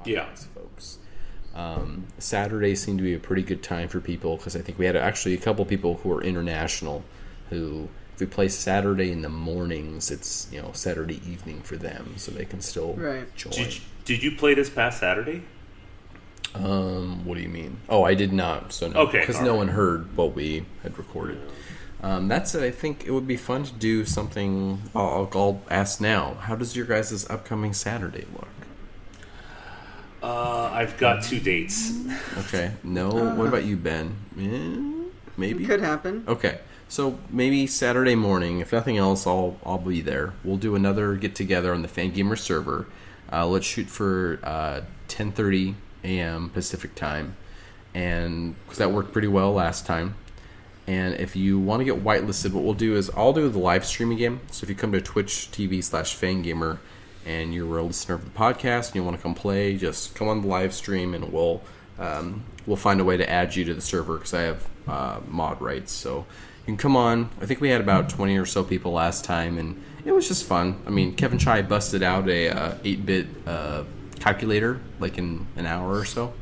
Yeah. folks. Um, Saturday seemed to be a pretty good time for people because I think we had actually a couple people who are international who, if we play Saturday in the mornings, it's you know Saturday evening for them, so they can still Right. join. Did you, did you play this past Saturday? Um, what do you mean? Oh, I did not. So no, Okay, because all no right. one heard what we had recorded. Um, that's it. I think it would be fun to do something. I'll, I'll ask now. How does your guys' upcoming Saturday look? Uh, I've got two dates. Okay. No. what about you, Ben? Eh, maybe. Could happen. Okay. So maybe Saturday morning, if nothing else, I'll I'll be there. We'll do another get together on the Fangamer server. Uh, let's shoot for uh, 10:30 a.m. Pacific time, and because that worked pretty well last time. And if you want to get whitelisted, what we'll do is I'll do the live stream again. So if you come to Twitch TV slash Fangamer and you're a listener of the podcast and you want to come play, just come on the live stream and we'll um, we'll find a way to add you to the server because I have uh, mod rights. So you can come on. I think we had about 20 or so people last time, and it was just fun. I mean, Kevin Chai busted out a uh, 8-bit uh, calculator like in an hour or so,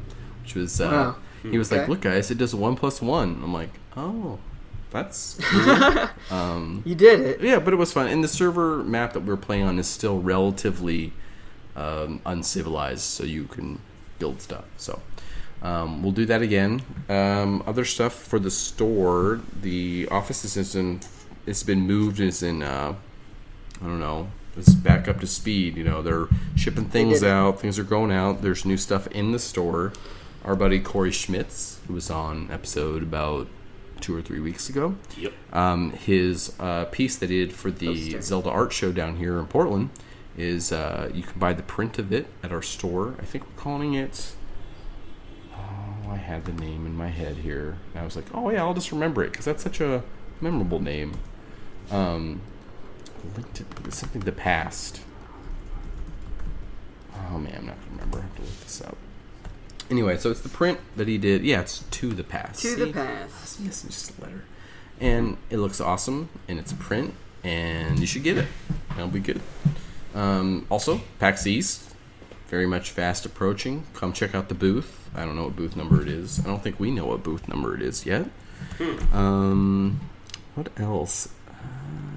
which was uh, Wow. he was like, "Look, guys, it does one plus one." I'm like, "Oh, that's cool." You did it. yeah, but it was fun. And the server map that we're playing on is still relatively um, uncivilized, so you can build stuff. So um, we'll do that again. Um, other stuff for the store, the office is in. It's been moved. Is in. Uh, I don't know. It's back up to speed. You know, they're shipping things out. Things are going out. There's new stuff in the store. Our buddy Corey Schmitz, who was on episode about two or three weeks ago, Yep. um, his uh, piece that he did for the Zelda Art Show down here in Portland is uh, you can buy the print of it at our store. I think we're calling it. Oh, I had the name in my head here. And I was like, oh yeah, I'll just remember it because that's such a memorable name. Um, linked to something the past. Oh man, I'm not gonna remember. I have to look this up. Anyway, so it's the print that he did. Yeah, it's to the past. To the past. Yes, it's just a letter. And it looks awesome, and it's a print, and you should get it. That'll be good. Um, also, PAX East, very much fast approaching. Come check out the booth. I don't know what booth number it is. I don't think we know what booth number it is yet. Um, what else? Uh,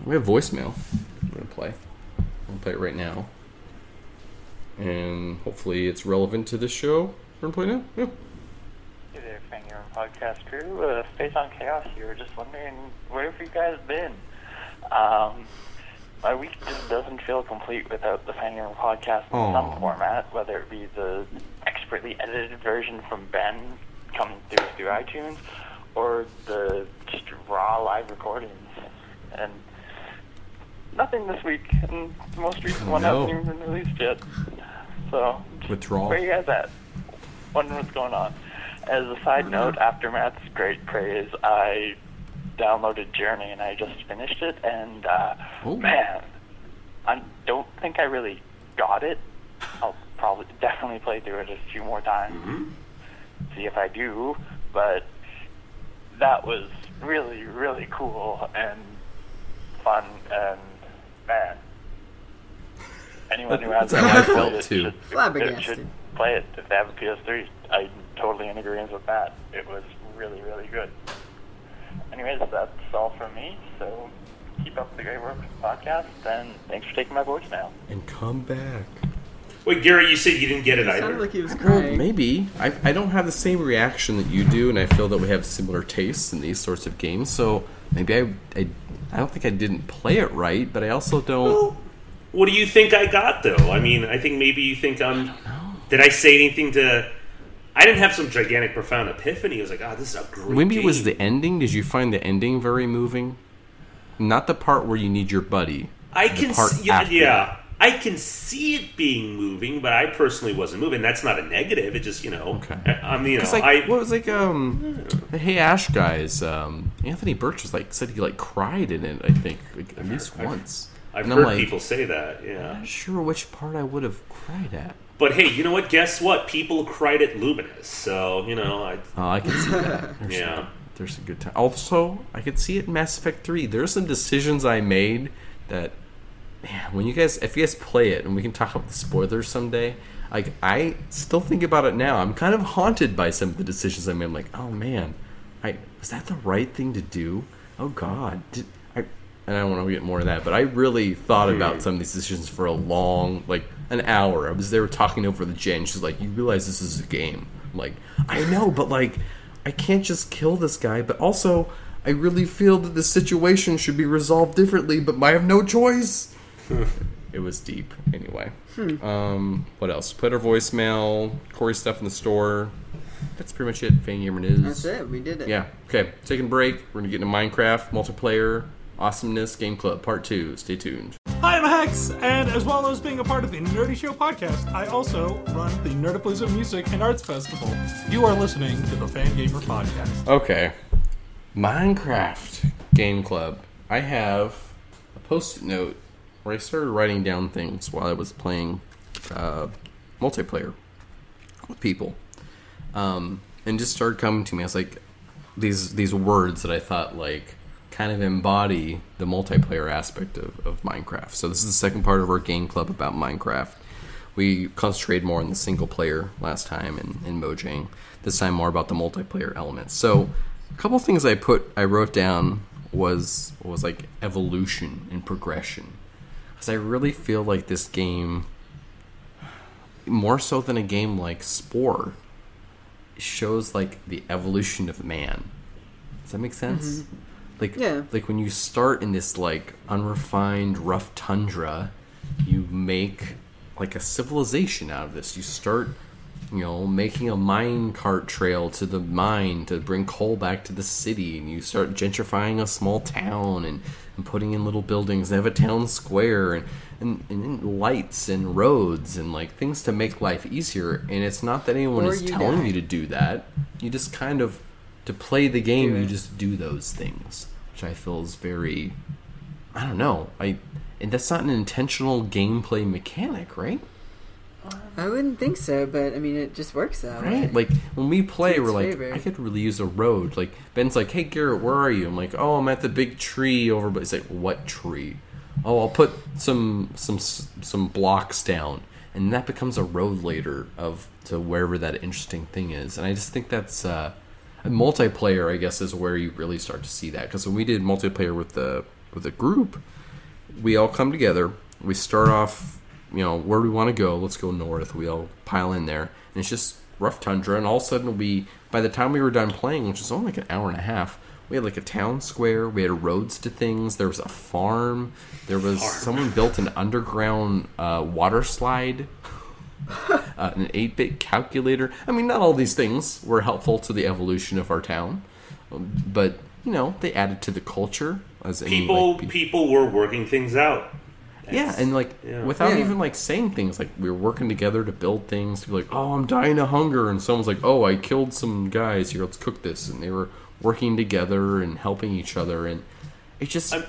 we have voicemail. I'm gonna play. I'm gonna play it right now, and hopefully it's relevant to this show. Play now. Yeah. Hey there, Fangamer Podcast crew. Uh, Space on Chaos here. Just wondering, where have you guys been? Um, my week just doesn't feel complete without the Fangamer Podcast in Aw. some format, whether it be the expertly edited version from Ben coming through through iTunes, or the just raw live recordings. And nothing this week, and the most recent one No. hasn't even been released yet. So, Withdrawal. where you guys at? Wondering what's going on. As a side note, after Matt's great praise, I downloaded Journey and I just finished it, and uh, Oh. man, I don't think I really got it. I'll probably definitely play through it a few more times, see if I do. But that was really, really cool and fun, and man, anyone who hasn't how I played felt, it too. should, Flabbergasted. should play it if they have a PS3. I'm totally in agreement with that. It was really, really good. Anyways, that's all from me. So keep up the great work with the podcast, and thanks for taking my voicemail. And come back. Wait, Gary, you said you didn't get it It either. sounded like he was uh, Well, maybe. I, I don't have the same reaction that you do, and I feel that we have similar tastes in these sorts of games. So maybe I, I, I don't think I didn't play it right, but I also don't. What do you think I got though? I mean, I think maybe you think I'm. Did I say anything to? I didn't have some gigantic, profound epiphany. I was like, "Ah, this is a great." Maybe it was the ending. Did you find the ending very moving? Not the part where you need your buddy. I can see, yeah, yeah, I can see it being moving, but I personally wasn't moving. That's not a negative. It just you know, Okay. I, I mean, you know, like I what was like um the Hey Ash guys. Um, Anthony Burch was like said he like cried in it. I think like, at least I've- once. I've and heard like, people say that. Yeah, I'm Not sure which part I would have cried at. But hey, you know what? Guess what? People cried at Luminous, so you know, I Oh, I can see that. There's Yeah. there's a good time. Also, I could see it in Mass Effect Three. There's some decisions I made that, man, when you guys, if you guys play it, and we can talk about the spoilers someday. like I still think about it now. I'm kind of haunted by some of the decisions I made. I'm like, oh man, I was that the right thing to do? Oh God, did? And I don't want to get more of that, but I really thought about hmm. some of these decisions for a long, like an hour. I was there talking over the Jen. She's like, "You realize this is a game?" I'm like, I know, but like, I can't just kill this guy. But also, I really feel that the situation should be resolved differently. But I have no choice. Hmm. it was deep. Anyway, hmm. um, what else? Put our voicemail, Corey stuff in the store. That's pretty much it. Fangamer News. That's it. We did it. Yeah. Okay. Taking a break. We're gonna get into Minecraft multiplayer awesomeness game club part two. Stay tuned. Hi, I'm Hex, and as well as being a part of the Nerdy Show podcast, I also run the Nerdapalooza Music and Arts Festival. You are listening to the Fangamer Podcast. Okay. Minecraft game club. I have a post-it note where I started writing down things while I was playing uh, multiplayer with people, um, and just started coming to me. I was like, these these words that I thought like kind of embody the multiplayer aspect of, of Minecraft. So this is the second part of our game club about Minecraft. We concentrated more on the single player last time in, in Mojang. This time more about the multiplayer elements. So a couple things I put I wrote down was was like evolution and progression. Because I really feel like this game more so than a game like Spore shows like the evolution of man. Does that make sense? Mm-hmm. Like Yeah. like when you start in this like unrefined rough tundra, you make like a civilization out of this. You start you know, making a mine cart trail to the mine to bring coal back to the city, and you start gentrifying a small town and, and putting in little buildings. They have a town square and, and, and lights and roads and like things to make life easier. And it's not that anyone Or is telling die. you to do that. You just kind of to play the game. You just do those things, which I feel is very. I don't know. I and that's not an intentional gameplay mechanic, right? I wouldn't think so, but I mean, it just works way. Right. Like when we play, we're like, favor. I could really use a road. Like Ben's like, Hey Gerritt, where are you? I'm like, Oh, I'm at the big tree over. But he's like, What tree? Oh, I'll put some some some blocks down, and that becomes a road later of to wherever that interesting thing is. And I just think that's uh, a multiplayer. I guess is where you really start to see that because when we did multiplayer with the with the group, we all come together. We start off, you know, where we want to go. Let's go north. We all pile in there, and it's just rough tundra. And all of a sudden, we by the time we were done playing, which was only like an hour and a half, we had like a town square. We had roads to things. There was a farm. There was someone built an underground uh, water slide. Uh, an 8-bit calculator. I mean, not all these things were helpful to the evolution of our town, um, but you know, they added to the culture as any, People like, pe- people were working things out. yeah, and like yeah. without Yeah. even like saying things, like we were working together to build things. People like, oh, I'm dying of hunger, and someone's like, oh, I killed some guys. Here, let's cook this, and they were working together and helping each other, and it just I'm-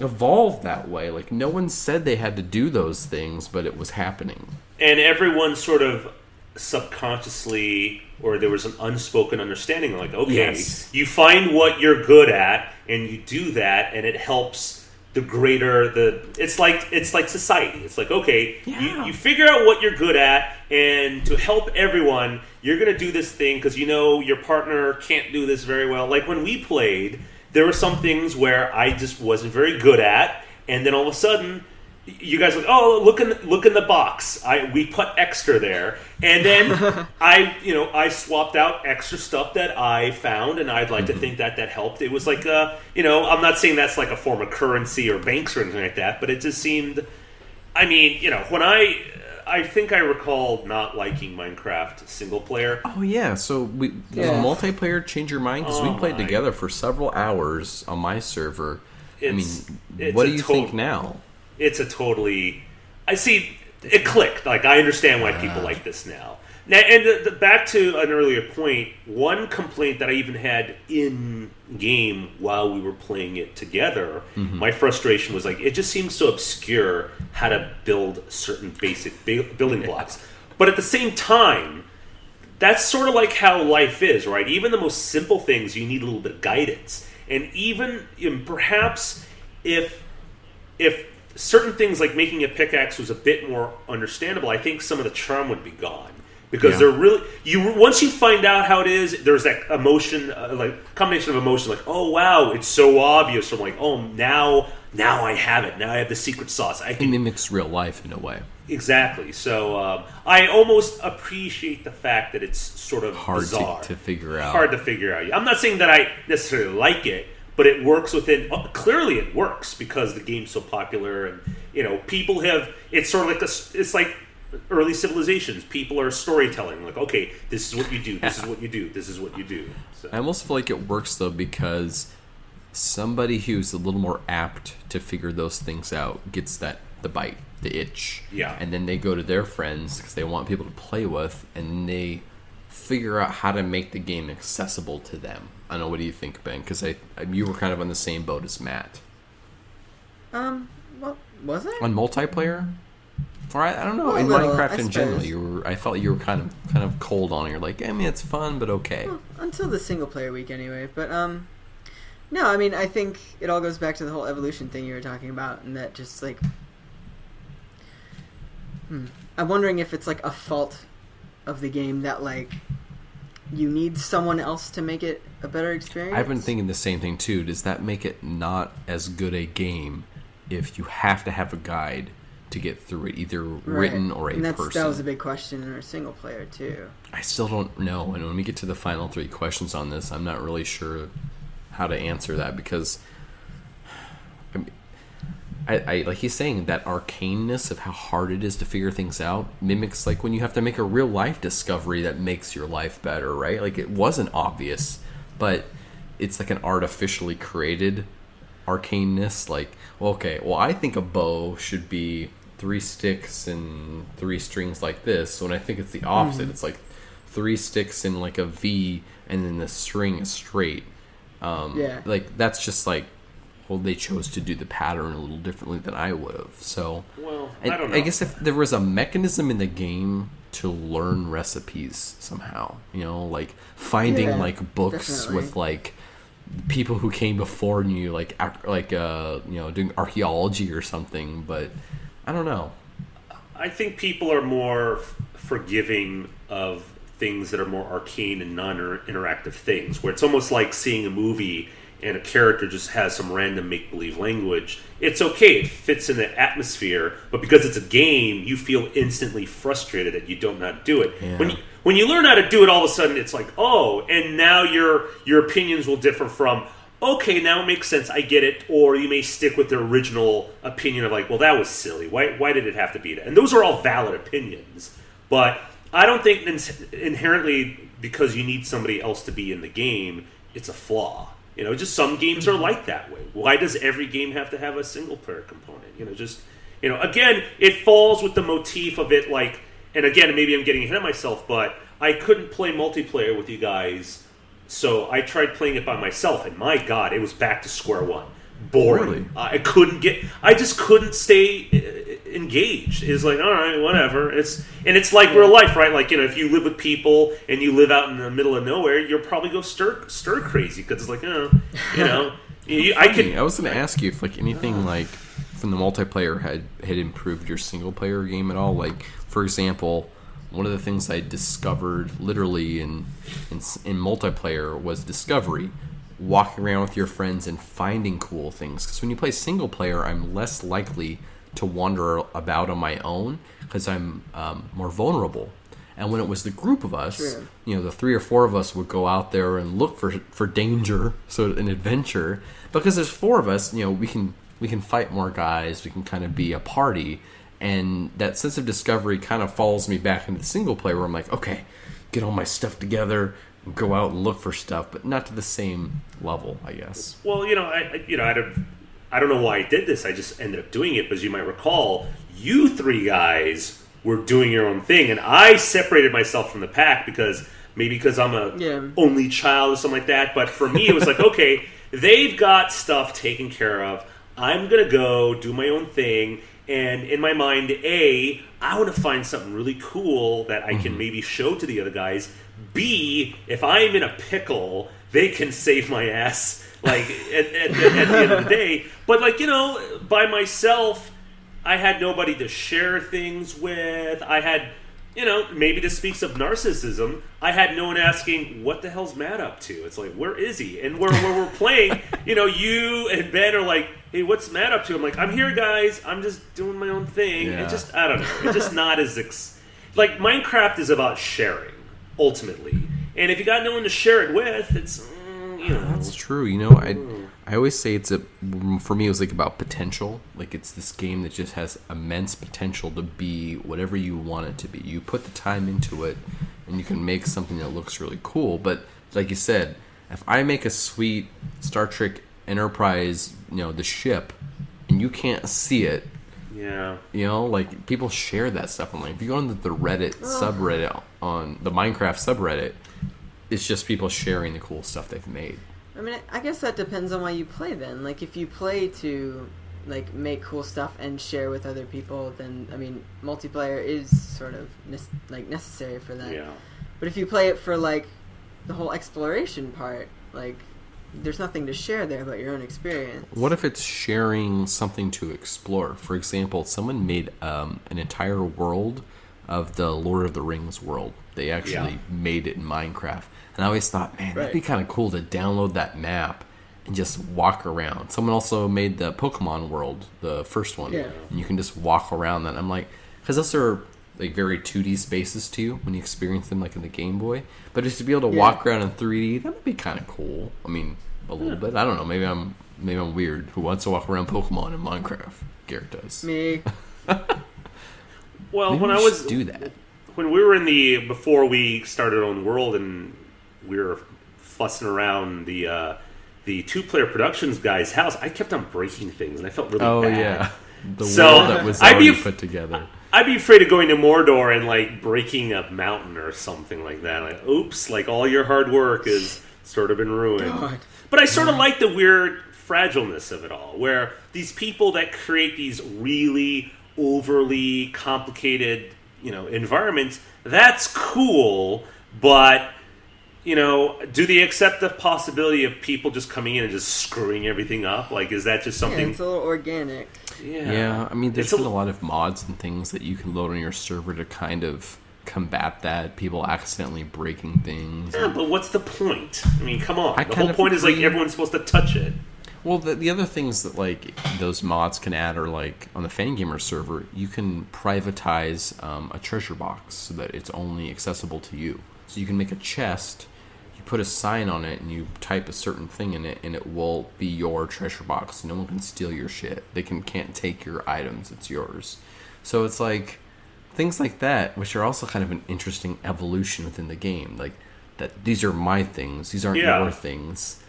evolved that way. Like no one said they had to do those things, but it was happening. And everyone sort of subconsciously or there was an unspoken understanding like okay Yes. you find what you're good at and you do that and it helps the greater the it's like it's like society it's like okay Yeah. you, you figure out what you're good at and to help everyone you're going to do this thing because you know your partner can't do this very well like when we played there were some things where i just wasn't very good at and then all of a sudden you guys are like, oh, look in the, look in the box. I we put extra there, and then I you know I swapped out extra stuff that I found, and I'd like to mm-hmm. think that that helped. It was like a you know I'm not saying that's like a form of currency or banks or anything like that, but it just seemed. I mean, you know, when I I think I recall not liking Minecraft single player. Oh yeah, so we does Yeah. multiplayer change your mind because Oh, we played my. together for several hours on my server. I mean, it's what do you total- think now? It's a totally i see it clicked. Like i understand why people like this now. Now and the, the, back to an earlier point one complaint that i even had in game while we were playing it together my frustration was like it just seems so obscure how to build certain basic bu- building blocks. But at the same time that's sort of like how life is, right? Even the most simple things, you need a little bit of guidance. And even um, perhaps if if certain things like making a pickaxe was a bit more understandable, I think some of the charm would be gone because Yeah. they're really you once you find out how it is. There's that emotion, uh, like combination of emotion, like oh wow, it's so obvious. From like oh now now I have it. Now I have the secret sauce. I It can mimics real life in a way. exactly. So um, I almost appreciate the fact that it's sort of Hard bizarre to, to figure out. hard to figure out. I'm not saying that I necessarily like it, but it works within. uh, Clearly, it works because the game's so popular, and you know, people have. It's sort of like a, It's like early civilizations. People are storytelling. Like, okay, this is what you do. This is what you do. This is what you do. So, I almost feel like it works though because somebody who's a little more apt to figure those things out gets that the bite, the itch. Yeah. And then they go to their friends because they want people to play with, and they figure out how to make the game accessible to them. I don't know. What do you think, Ben? Because I, I, you were kind of on the same boat as Matt Um, what was I? on multiplayer. Or I, I don't know. Well, in little, Minecraft I in general, you were. I felt you were kind of kind of cold on it. You're like, I mean, it's fun, but okay. until the single player week anyway. But um, no, I mean I think it all goes back to the whole evolution thing you were talking about, and that just like, hmm, I'm wondering if it's like a fault of the game that like you need someone else to make it a better experience. I've been thinking the same thing too. Does that make it not as good a game if you have to have a guide to get through it, either Right. written or a and that's, person? That was a big question in our single player too. I still don't know. And when we get to the final three questions on this, I'm not really sure how to answer that because I, I like he's saying that arcaneness of how hard it is to figure things out mimics like when you have to make a real life discovery that makes your life better, right? Like it wasn't obvious, but it's like an artificially created arcaneness. Like, well, okay, well, I think a bow should be three sticks and three strings like this. When I think it's the opposite, it's like three sticks in like a V, and then the string is straight. Um, Yeah. like that's just like, well, they chose to do the pattern a little differently than I would have. So, well, and I don't know. guess if there was a mechanism in the game to learn recipes somehow, you know, like finding Yeah, like books definitely. with like people who came before you, like ac- like uh, you know, doing archaeology or something. But I don't know. I think people are more f- forgiving of things that are more arcane and non-interactive things, where it's almost like seeing a movie and a character just has some random make-believe language. It's okay; it fits in the atmosphere, but because it's a game, you feel instantly frustrated that you don't know how to do it. Yeah. When you, when you learn how to do it, all of a sudden it's like, oh, and now your your opinions will differ from. Okay, now it makes sense. I get it. Or you may stick with the original opinion of like, well, that was silly. Why, why did it have to be that? And those are all valid opinions. But I don't think in- inherently because you need somebody else to be in the game, it's a flaw. You know, just some games are like that way. Why does every game have to have a single player component? You know, just you know, again, it falls with the motif of it like and again, maybe I'm getting ahead of myself, but I couldn't play multiplayer with you guys so I tried playing it by myself, and my God, it was back to square one. Boring. Really? I couldn't get. I just couldn't stay uh, engaged. It's like, all right, whatever. It's and it's like real life, right? Like you know, if you live with people and you live out in the middle of nowhere, you'll probably go stir stir crazy because it's like, oh, you know, you, I could. I was going to ask you if like anything like from the multiplayer had had improved your single player game at all. Like for example, one of the things I discovered literally in in, in multiplayer was discovery, walking around with your friends and finding cool things. Because when you play single player, I'm less likely to wander about on my own because I'm um, more vulnerable. And when it was the group of us, True. you know, the three or four of us would go out there and look for for danger, so an adventure. Because there's four of us, you know, we can we can fight more guys. We can kind of be a party, and that sense of discovery kind of follows me back into the single player, where I'm like, okay, get all my stuff together, go out and look for stuff, but not to the same level, I guess. Well, you know, I I- you know, I don't, I don't know why I did this. I just ended up doing it, but as you might recall, you three guys were doing your own thing, and I separated myself from the pack because maybe because I'm a Yeah. only child or something like that. But for me, it was like, okay, they've got stuff taken care of. I'm gonna go do my own thing. And in my mind, A, I want to find something really cool that I can mm-hmm. maybe show to the other guys. B, if I'm in a pickle, they can save my ass. Like at, at, at, at the end of the day, but like you know, by myself, I had nobody to share things with. I had, you know, maybe this speaks of narcissism. I had no one asking, "What the hell's Matt up to?" It's like, where is he? And where where we're playing, you know, you and Ben are like, "Hey, what's Matt up to?" I'm like, "I'm here, guys. I'm just doing my own thing." Yeah. It just, I don't know. It's just not as ex- like Minecraft is about sharing ultimately, and if you got no one to share it with, it's mm, you know, That's true. You know, I I always say it's a for me it was like about potential. Like it's this game that just has immense potential to be whatever you want it to be. You put the time into it, and you can make something that looks really cool. But like you said, if I make a sweet Star Trek Enterprise, you know, the ship, and you can't see it, yeah. you know, like people share that stuff online. If you go on the, the Reddit subreddit on the Minecraft subreddit, it's just people sharing the cool stuff they've made. I mean, I guess that depends on why you play. Then, like, if you play to like make cool stuff and share with other people, then I mean, multiplayer is sort of nes- like necessary for that. Yeah. But if you play it for like the whole exploration part, like, there's nothing to share there but your own experience. What if it's sharing something to explore? For example, someone made um, an entire world of the Lord of the Rings world. They actually Yeah. made it in Minecraft. And I always thought, man, that'd be kind of cool to download that map and just walk around. Someone also made the Pokemon world, the first one. Yeah. And you can just walk around that. I'm like, because those are like very 2D spaces to you when you experience them like in the Game Boy. But just to be able to Yeah. walk around in 3D, that would be kind of cool. I mean, a little bit. I don't know. Maybe I'm maybe I'm weird. Who wants to walk around Pokemon in Minecraft? Gerritt does. Me, Well, Maybe when we I was do that. when we were in the before we started on World and we were fussing around the uh, the two player productions guy's house, I kept on breaking things and I felt really Oh bad. yeah, the So, world that was I'd be already put together. I'd be afraid of going to Mordor and like breaking a mountain or something like that. Like, oops, like all your hard work has sort of been ruined. God. But I sort of like the weird fragileness of it all, where these people that create these really overly complicated, you know, environments, that's cool, but you know, do they accept the possibility of people just coming in and just screwing everything up? Like, is that just something? yeah, something? it's a little organic. Yeah, Yeah, I mean, there's It's a- been a lot of mods and things that you can load on your server to kind of combat that. People accidentally breaking things. Yeah, but what's the point? I mean, come on. I the whole of point is like everyone's supposed to touch it. Well, the, the other things that like those mods can add are like on the Fangamer server, you can privatize um, a treasure box so that it's only accessible to you. So you can make a chest, you put a sign on it, and you type a certain thing in it, and it will be your treasure box. No one can steal your shit. They can can't take your items. It's yours. So it's like things like that, which are also kind of an interesting evolution within the game. Like that, these are my things. These aren't Yeah. your things.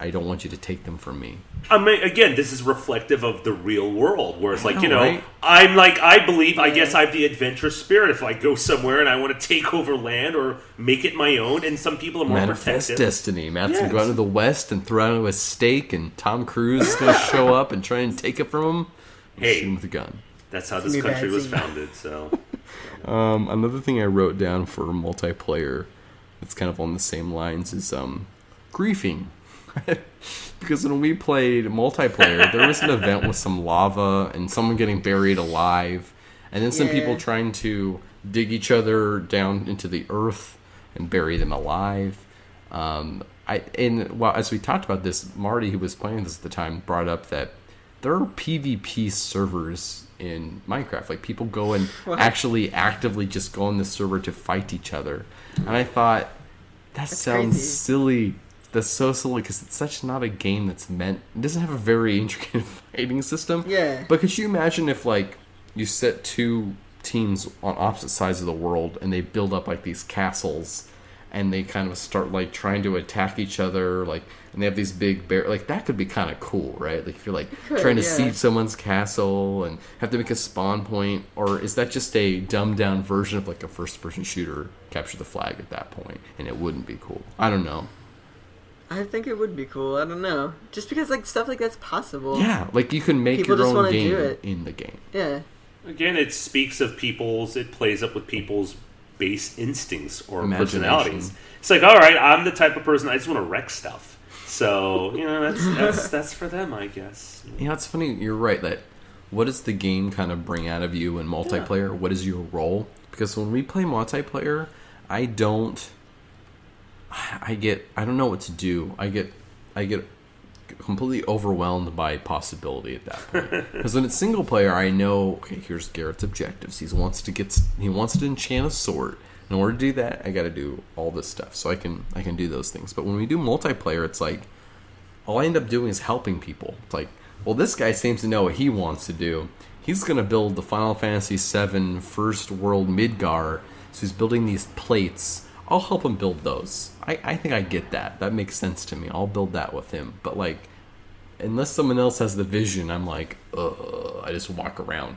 I don't want you to take them from me. I mean, again, this is reflective of the real world, where it's like, know, you know, right? I'm like, I believe, I guess I have the adventure spirit. If I go somewhere and I want to take over land or make it my own, and some people are more Manifest protective. destiny. Matt's gonna go Yes. out to the west and throw out a stake, and Tom Cruise is gonna show up and try and take it from him. Hey. shoot him with a gun. That's how It's this gonna be a country was founded. So, Um, another thing I wrote down for multiplayer that's kind of on the same lines is um, griefing. because when we played multiplayer, there was an event with some lava and someone getting buried alive, and then some people trying to dig each other down into the earth and bury them alive. Um, I and well, as we talked about this, Marty, who was playing this at the time, brought up that there are PvP servers in Minecraft. Like people go and What? actually actively just go on the server to fight each other. And I thought that sounds crazy. silly. That's so silly because it's such not a game that's meant. It doesn't have a very intricate fighting system. Yeah. But could you imagine if like you set two teams on opposite sides of the world and they build up like these castles and they kind of start like trying to attack each other like and they have these big bear like that could be kind of cool right like if you're like could, trying to yeah. siege someone's castle and have to make a spawn point or is that just a dumbed down version of like a first person shooter capture the flag at that point and it wouldn't be cool i don't know I think it would be cool. I don't know. Just because like stuff like that's possible. yeah like you can make People your just own wanna do game it. in the game Yeah. again, it speaks of people's, it plays up with people's base instincts or personalities. It's like, all right, I'm the type of person I just want to wreck stuff. So you know, that's that's that's for them, I guess. You know, it's funny. You're right that what does the game kind of bring out of you in multiplayer? What is your role? Because when we play multiplayer, I don't. I get. I don't know what to do. I get. I get completely overwhelmed by possibility at that point. Because when it's single player, I know. Okay, here's Gerritt's objectives. He wants to get. He wants to enchant a sword. In order to do that, I got to do all this stuff. So I can. I can do those things. But when we do multiplayer, it's like all I end up doing is helping people. It's like, well, this guy seems to know what he wants to do. He's going to build the Final Fantasy VII First World Midgar. So he's building these plates. I'll help him build those. I, I think I get that. That makes sense to me. I'll build that with him. But, like, unless someone else has the vision, I'm like, ugh, I just walk around.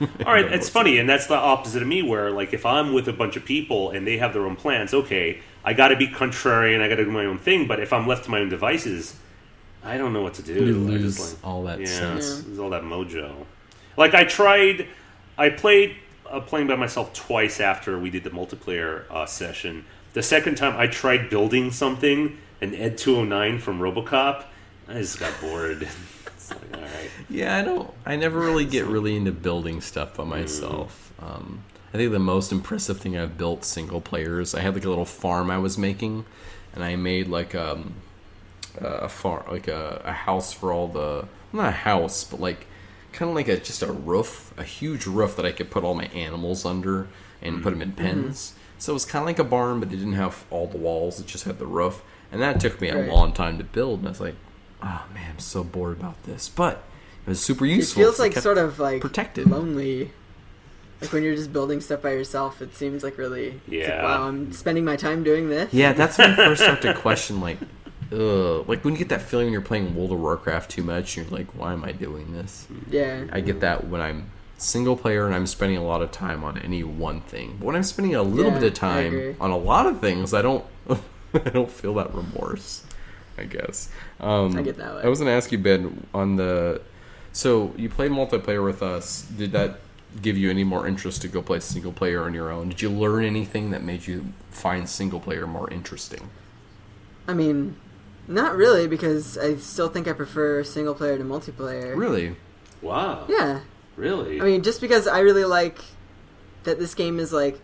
All right, it's funny, and that's the opposite of me. Where like if I'm with a bunch of people and they have their own plans, okay, I got to be contrarian, I got to do my own thing. But if I'm left to my own devices, I don't know what to do. You lose just, like, all that yeah, sense. all that mojo. Like I tried, I played uh, playing by myself twice after we did the multiplayer uh, session. The second time, I tried building something, an Ed 209 from RoboCop. I just got bored. it's like, all right. Yeah, I don't. I never really get really into building stuff by myself. Um, I think the most impressive thing I've built single players. I had like a little farm I was making, and I made like um, a farm, like a, a house for all the not a house, but like kind of like a just a roof, a huge roof that I could put all my animals under and put them in mm-hmm. pens. So it was kind of like a barn, but it didn't have all the walls; it just had the roof. And that took me a Right. long time to build. And I was like, "Oh man, I'm so bored about this," but it was super useful. It feels like sort of like protected. lonely. Like when you're just building stuff by yourself, it seems like really. it's like, Yeah. wow, I'm spending my time doing this. Yeah, that's when you first start to question, like, ugh, like when you get that feeling when you're playing World of Warcraft too much, you're like, why am I doing this? Yeah. I get that when I'm single player and I'm spending a lot of time on any one thing. But when I'm spending a little Yeah, bit of time on a lot of things, I don't, I don't feel that remorse. I guess. Um, I get that way. I was gonna ask you, Ben, on the. So you played multiplayer with us. Did that give you any more interest to go play single player on your own? Did you learn anything that made you find single player more interesting? I mean, not really because I still think I prefer single player to multiplayer. Really? Wow. Yeah. Really? I mean, just because I really like that this game is like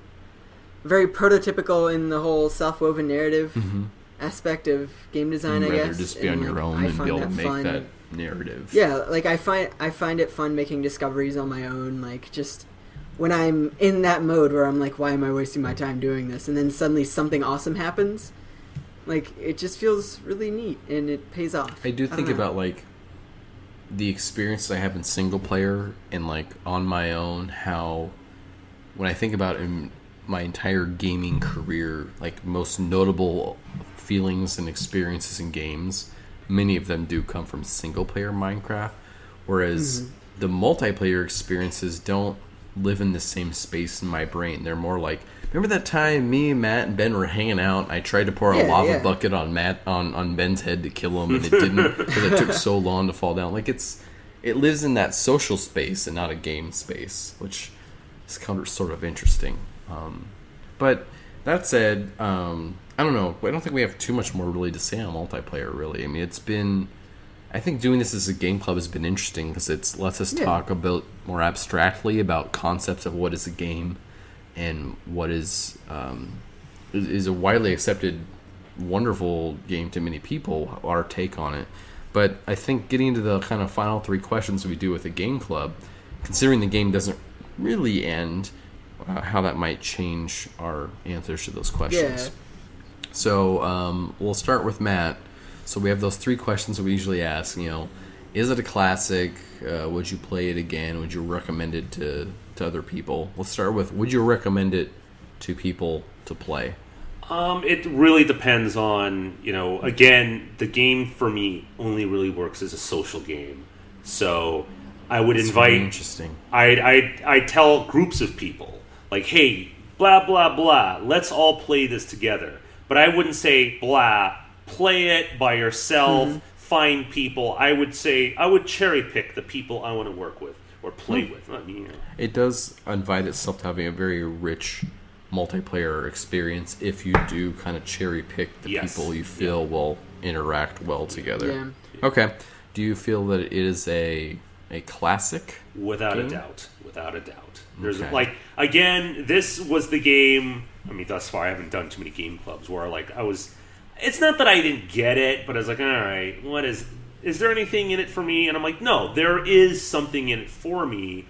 very prototypical in the whole self-woven narrative mm-hmm. aspect of game design. You'd I guess just be on your like, own I and be find able to that make fun. that narrative. Yeah, like I find I find it fun making discoveries on my own. Like just when I'm in that mode where I'm like, why am I wasting my time doing this? And then suddenly something awesome happens. Like it just feels really neat and it pays off. I do think know. about like the experience I have in single player and like on my own how when I think about in my entire gaming career, like most notable feelings and experiences in games, many of them do come from single player Minecraft, whereas mm-hmm. the multiplayer experiences don't live in the same space in my brain. They're more like remember that time me, Matt, and Ben were hanging out. I tried to pour a lava yeah. bucket on Matt on on Ben's head to kill him, and it didn't because it took so long to fall down. Like it's it lives in that social space and not a game space, which is kind of sort of interesting. Um, but that said, um, I don't know. I don't think we have too much more really to say on multiplayer. Really, I mean, it's been. I think doing this as a game club has been interesting because it's lets us Yeah. talk about more abstractly about concepts of what is a game and what is um, is, is a widely accepted, wonderful game to many people. Our take on it, but I think getting into the kind of final three questions we do with a game club, considering the game doesn't really end, uh, how that might change our answers to those questions. Yeah. So um, we'll start with Matt. So we have those three questions that we usually ask. You know, is it a classic? Uh, would you play it again? Would you recommend it to, to other people? Let's start with would you recommend it to people to play? Um, it really depends on you know. Again, the game for me only really works as a social game. So I would very invite. interesting. I I I tell groups of people like, hey, blah blah blah. Let's all play this together. But I wouldn't say blah. Play it by yourself. Find people. I would say I would cherry pick the people I want to work with or play with. Not me. You know. It does invite itself to having a very rich multiplayer experience if you do kind of cherry pick the Yes. people you feel will interact well together. Yeah. Okay. Do you feel that it is a a classic. Without game? a doubt. Without a doubt. There's Okay. like again, this was the game. I mean, thus far, I haven't done too many game clubs where like I was. It's not that I didn't get it, but I was like, all right, what is? Is there anything in it for me? And I'm like, no, there is something in it for me.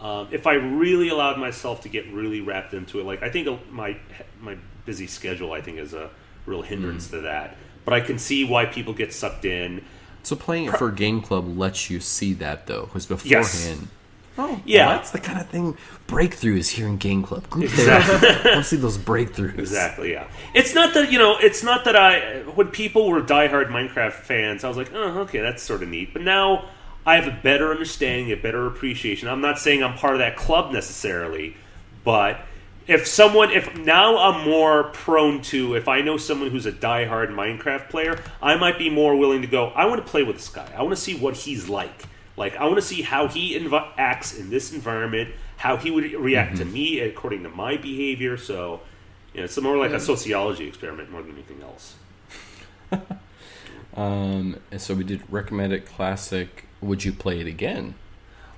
Um, if I really allowed myself to get really wrapped into it, like I think my my busy schedule, I think, is a real hindrance Mm. to that. But I can see why people get sucked in. So playing it for a Game Club lets you see that though, because Yes. Beforehand. Oh, Yeah. well, that's the kind of thing. breakthroughs here in Game Club. Group Exactly. therapy. I want to see those breakthroughs. Exactly. Yeah. It's not that you know. It's not that I. When people were diehard Minecraft fans, I was like, oh, okay, that's sort of neat. But now I have a better understanding, a better appreciation. I'm not saying I'm part of that club necessarily, but if someone, if now I'm more prone to, if I know someone who's a diehard Minecraft player, I might be more willing to go. I want to play with this guy. I want to see what he's like. Like I want to see how he inv- acts in this environment, how he would react to me according to my behavior. So, you know, it's more like a sociology experiment more than anything else. Um, and so we did recommend it classic. Would you play it again,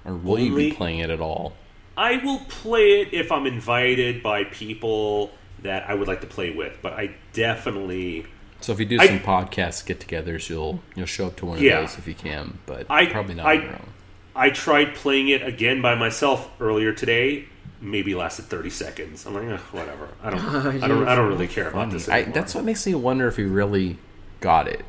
or will you be playing it at all? I will play it if I'm invited by people that I would like to play with, but I definitely So if you do I- some podcast get-togethers, you'll you'll show up to one of Yeah. those if you can, but I- probably not I- on your own. I tried playing it again by myself earlier today. Maybe lasted thirty seconds. I'm like, "Ugh, whatever. I don't. I don't. I don't really care about this. I, that's what makes me wonder if he really got it,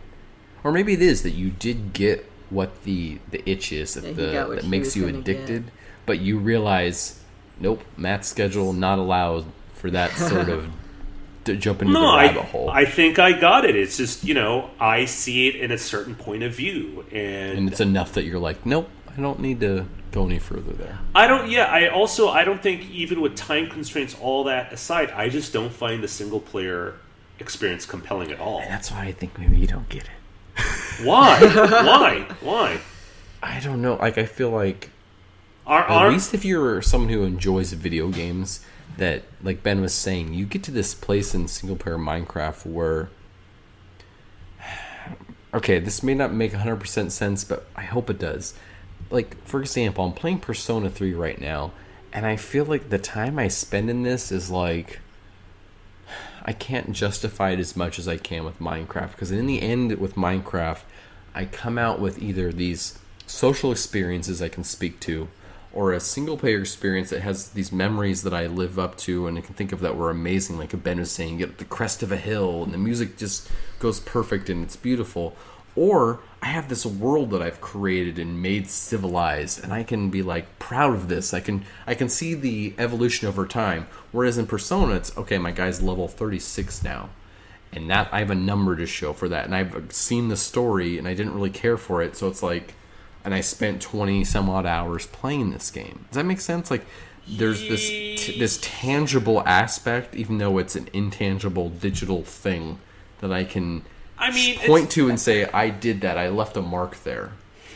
or maybe it is that you did get what the the itch is that Yeah, the that makes you gonna addicted, but you realize, nope, Matt's schedule not allowed for that sort of to jump into no, the I, hole, I think I got it. It's just you know I see it in a certain point of view, and, and it's enough that you're like, nope, I don't need to go any further there. I don't. Yeah, I also I don't think even with time constraints, all that aside, I just don't find the single player experience compelling at all. That's why I think maybe you don't get it. Why? Why? Why? I don't know. Like I feel like Are, At are, least if you're someone who enjoys video games, that like Ben was saying, you get to this place in single player Minecraft where okay, this may not make 100% sense, but I hope it does. Like for example, I'm playing Persona 3 right now, and I feel like the time I spend in this is like I can't justify it as much as I can with Minecraft because in the end with Minecraft, I come out with either these social experiences I can speak to or a single player experience that has these memories that I live up to and I can think of that were amazing like Ben was saying, get at the crest of a hill and the music just goes perfect and it's beautiful. Or I have this world that I've created and made civilized and I can be like proud of this. I can I can see the evolution over time. Whereas in Persona it's okay, my guy's level 36 now. And that I have a number to show for that and I've seen the story and I didn't really care for it, so it's like and I spent 20 some odd hours playing this game. Does that make sense? Like there's this t- this tangible aspect even though it's an intangible digital thing that I can I mean, point to and say I did that. I left a mark there.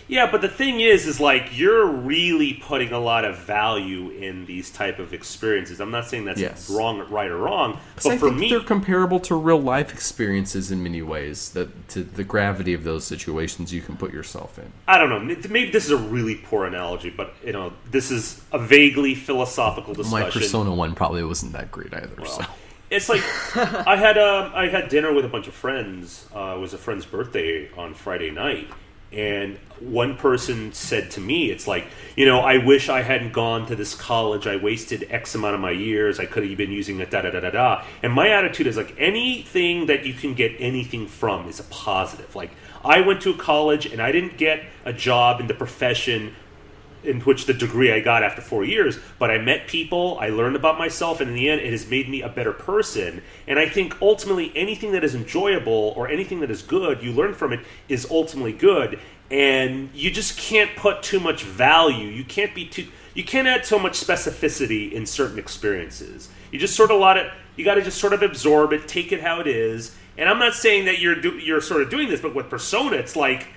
Yeah, but the thing is, is like you're really putting a lot of value in these type of experiences. I'm not saying that's Yes. wrong, right or wrong, but I for think me, they're comparable to real life experiences in many ways. That to the gravity of those situations you can put yourself in. I don't know. Maybe this is a really poor analogy, but you know, this is a vaguely philosophical discussion. My Persona one probably wasn't that great either. so It's like I had um, I had dinner with a bunch of friends. Uh, it was a friend's birthday on Friday night, and one person said to me, "It's like you know, I wish I hadn't gone to this college. I wasted X amount of my years. I could have been using it." Da da da da da. And my attitude is like anything that you can get anything from is a positive. Like I went to a college and I didn't get a job in the profession in which the degree I got after four years, but I met people, I learned about myself, and in the end, it has made me a better person. And I think ultimately, anything that is enjoyable or anything that is good, you learn from it, is ultimately good. And you just can't put too much value. You can't be too. You can't add so much specificity in certain experiences. You just sort of lot it. You got to just sort of absorb it, take it how it is. And I'm not saying that you're do, you're sort of doing this, but with Persona, it's like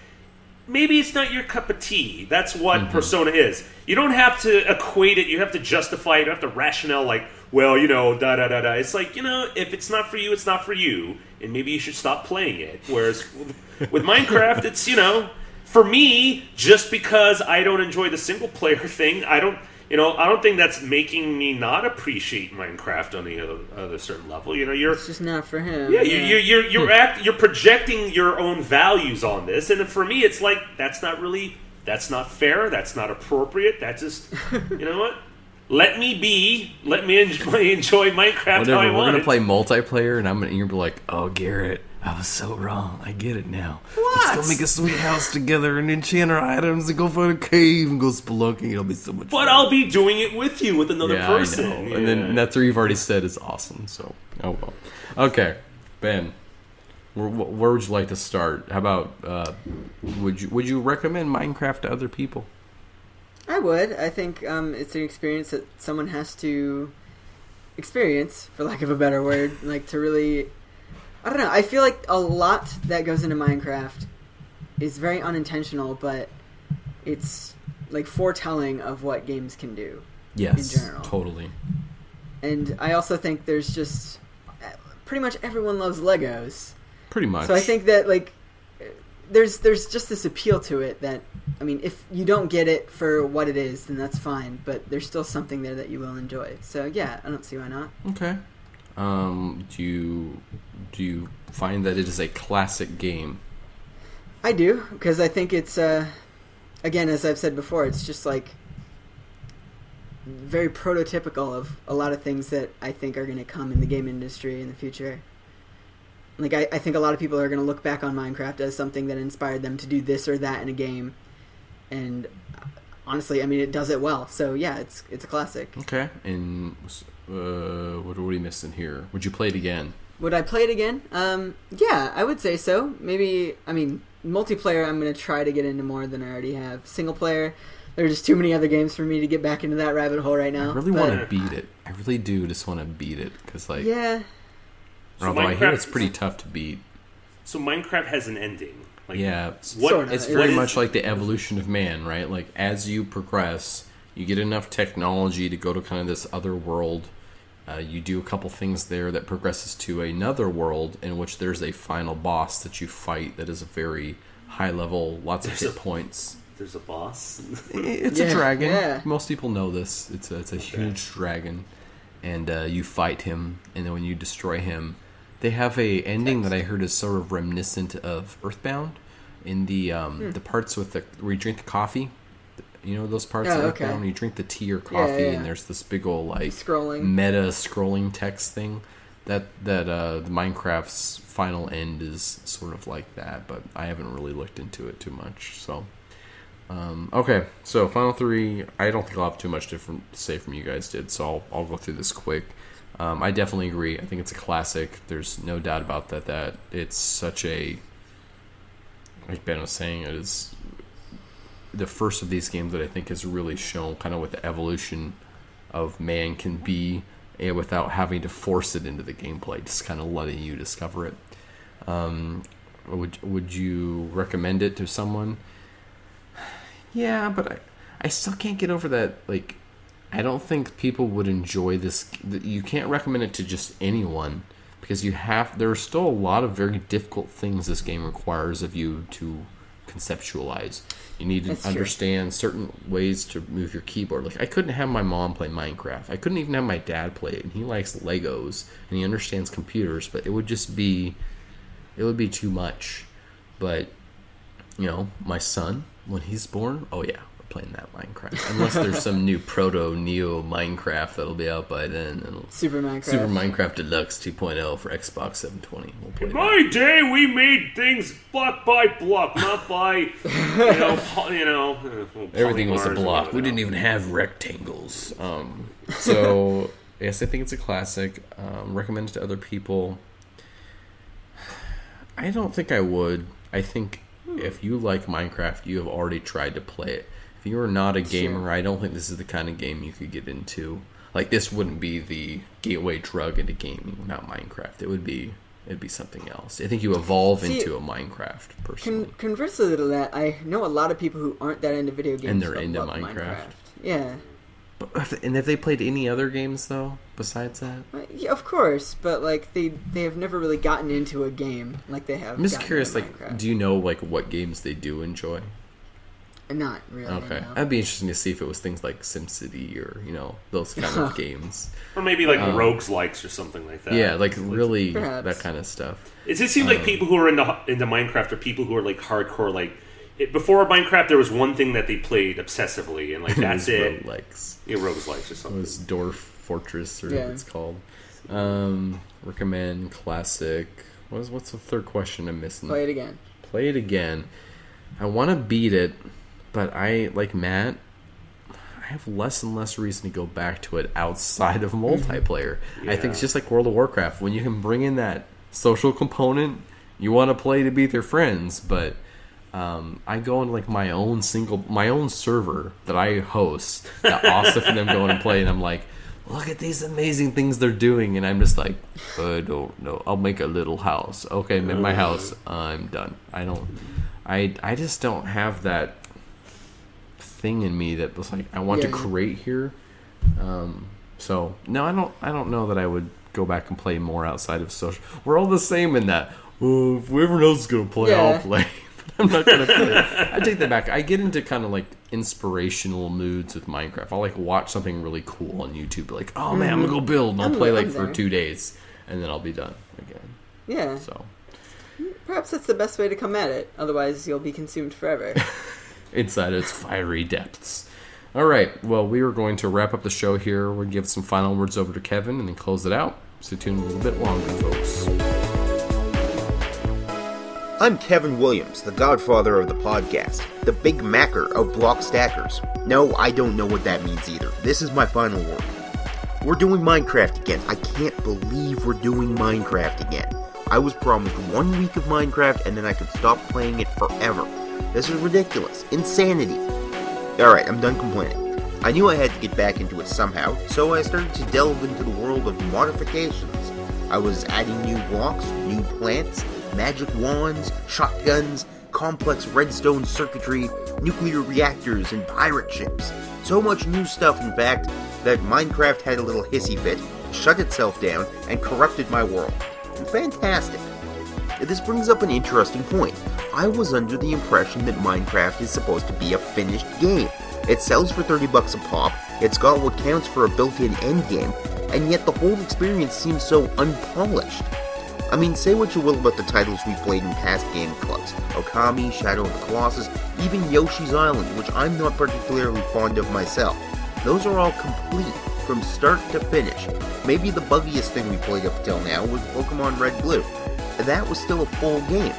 maybe it's not your cup of tea. That's what Mm-hmm. persona is. You don't have to equate it. You have to justify it. You have to rationale like, well, you know, da da da da. It's like you know, if it's not for you, it's not for you, and maybe you should stop playing it. Whereas with, with Minecraft, it's you know, for me, just because I don't enjoy the single player thing, I don't. You know, I don't think that's making me not appreciate Minecraft on the other, other certain level. You know, you're It's just not for him. yeah, you, you, you're you're hmm. act, you're projecting your own values on this, and for me, it's like that's not really that's not fair. That's not appropriate. That's just you know what? Let me be. Let me enjoy, enjoy Minecraft Whatever. how I We're want. gonna it. play multiplayer, and I'm gonna you're gonna be like, "Oh, Gerritt, I was so wrong. I get it now. Let's go make a sweet house together and enchant our items and go find a cave and go spelunking. It'll be so much But fun." I'll be doing it with you with another yeah, person. I know. And then that's what you've already said is awesome. So, oh well. Okay, Ben, where, where would you like to start? How about uh, would you would you recommend Minecraft to other people? I would. I think um, it's an experience that someone has to experience, for lack of a better word. Like to really, I don't know. I feel like a lot that goes into Minecraft is very unintentional, but it's like foretelling of what games can do. Yes, general. totally. And I also think there's just eh, pretty much everyone loves Legos. Pretty much. So I think that like there's there's just this appeal to it that I mean if you don't get it for what it is then that's fine but there's still something there that you will enjoy. So yeah, I don't see why not. Okay. Um, do you do you find that it is a classic game? I do because I think it's uh again as I've said before it's just like very prototypical of a lot of things that I think are going to come in the game industry in the future. Like I, I think a lot of people are going to look back on Minecraft as something that inspired them to do this or that in a game, and honestly, I mean it does it well. So yeah, it's it's a classic. Okay. And uh, what are we missing here? Would you play it again? Would I play it again? Um, yeah, I would say so. Maybe I mean multiplayer. I'm going to try to get into more than I already have. Single player, there are just too many other games for me to get back into that rabbit hole right now. I really want to beat it. I really do just want to beat it because, like, Yeah, So although I hear it's pretty tough to beat. So Minecraft has an ending. Like, Yeah, it's, What, Sorta. it's very is- much like the evolution of man, right? Like as you progress, you get enough technology to go to kind of this other world. Uh, you do a couple things there that progresses to another world in which there's a final boss that you fight that is a very high level, lots of There's hit a- points. There's a boss. It's Yeah, a dragon. yeah. Most people know this. It's a, it's a huge dragon, and uh, you fight him. And then when you destroy him, they have a ending that I heard is sort of reminiscent of Earthbound, in the um, Hmm. the parts with the where you drink the coffee. You know those parts Oh, of okay. Earthbound. You drink the tea or coffee, yeah. and there's this big old like Scrolling. meta scrolling text thing. That that uh, the Minecraft's final end is sort of like that, but I haven't really looked into it too much. So um, okay, so final three. I don't think I'll have too much different to say from you guys did, so I'll, I'll go through this quick. Um, I definitely agree. I think it's a classic. There's no doubt about that. That it's such a like Ben was saying, it is the first of these games that I think has really shown kind of what the evolution of man can be, and without having to force it into the gameplay, just kind of letting you discover it. Um, would would you recommend it to someone? Yeah, but I, I still can't get over that. Like, I don't think people would enjoy this. You can't recommend it to just anyone because you have. There are still a lot of very difficult things this game requires of you to conceptualize. You need to That's true. understand certain ways to move your keyboard. Like, I couldn't have my mom play Minecraft. I couldn't even have my dad play it, and he likes Legos and he understands computers. But it would just be, it would be too much. But you know, my son when he's born, oh yeah, playing that Minecraft. Unless there's some new proto neo Minecraft that'll be out by then, and Super Minecraft. Super Minecraft Deluxe 2.0 for Xbox 720. We'll play In that. my day, we made things block by block, not by you know, po- you know. uh, well, Everything was a polygons or block. We whatever. didn't even have rectangles. Um, so yes, I think it's a classic. Um, recommend it to other people. I don't think I would. I think if you like Minecraft, you have already tried to play it. If you are not a gamer, I don't think this is the kind of game you could get into. Like this wouldn't be the gateway drug into gaming without Minecraft. It would be it'd be something else. I think you evolve See, into a Minecraft person. Con- conversely to that, I know a lot of people who aren't that into video games And they're into love Minecraft. Yeah, But if- and have they played any other games though besides that? Uh, Yeah, of course, but like they they have never really gotten into a game like they have. I'm just curious. Like, Minecraft. do you know like what games they do enjoy? Not really. Okay, no. that'd be interesting to see if it was things like SimCity or you know those kind of games. Or maybe like Um, rogues likes or something like that. Yeah, like really Perhaps. that kind of stuff. It just seems Um, like people who are into into Minecraft are people who are like hardcore. Like it, before Minecraft, there was one thing that they played obsessively, and like that's it. Likes. Yeah, rogues likes or It something. was Dwarf Fortress or Yeah. what it's called. Um, recommend classic. What is what's the third question I'm missing? Play it again. Play it again. I want to beat it, but I like Matt. I have less and less reason to go back to it outside of multiplayer. I think it's just like World of Warcraft. When you can bring in that social component, you want to play to beat your friends. But um, I go into like my own single, my own server that I host. That Asif and them go in and play, and I'm like, look at these amazing things they're doing, and I'm just like, I don't know. I'll make a little house. Okay, make my house. I'm done. I don't. I I just don't have that thing in me that was like I want to create here. Um, so no, I don't. I don't know that I would go back and play more outside of social. We're all the same in that. Oh, if whoever else is gonna play, I'll play. But I'm not gonna play. I take that back. I get into kind of like inspirational moods with Minecraft. I'll like watch something really cool on YouTube, like, oh man, I'm gonna go build, and I'll I'm- play like for two days, and then I'll be done again. Yeah, So perhaps that's the best way to come at it. Otherwise, you'll be consumed forever. inside its fiery depths. All right. Well, we are going to wrap up the show here. We'll give some final words over to Kevin and then close it out. Stay tuned a little bit longer, folks. I'm Kevin Williams, the godfather of the podcast, the big macker of block stackers. No, I don't know what that means either. This is my final word. We're doing Minecraft again. I can't believe we're doing Minecraft again. I was promised one week of Minecraft and then I could stop playing it forever. This is ridiculous. Insanity. Alright, I'm done complaining. I knew I had to get back into it somehow, so I started to delve into the world of modifications. I was adding new blocks, new plants, magic wands, shotguns, complex redstone circuitry, nuclear reactors, and pirate ships. So much new stuff, in fact, that Minecraft had a little hissy fit, shut itself down, and corrupted my world. Fantastic. This brings up an interesting point. I was under the impression that Minecraft is supposed to be a finished game. It sells for 30 bucks a pop, it's got what counts for a built-in endgame, and yet the whole experience seems so unpolished. I mean, say what you will about the titles we played in past game clubs Okami, Shadow of the Colossus, even Yoshi's Island, which I'm not particularly fond of myself. Those are all complete from start to finish. Maybe the buggiest thing we played up till now was Pokemon Red Blue. That was still a full game.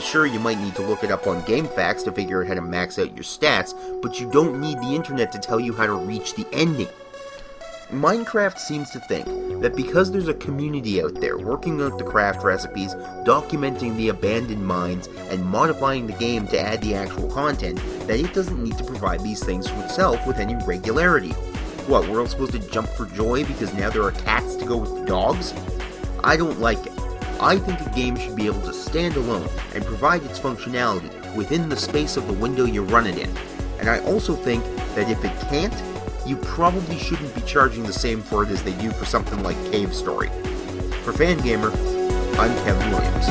Sure, you might need to look it up on GameFAQs to figure out how to max out your stats, but you don't need the internet to tell you how to reach the ending. Minecraft seems to think that because there's a community out there working out the craft recipes, documenting the abandoned mines, and modifying the game to add the actual content, that it doesn't need to provide these things to itself with any regularity. What, we're all supposed to jump for joy because now there are cats to go with the dogs? I don't like it. I think a game should be able to stand alone and provide its functionality within the space of the window you run it in. And I also think that if it can't, you probably shouldn't be charging the same for it as they do for something like Cave Story. For Fangamer, I'm Kevin Williams.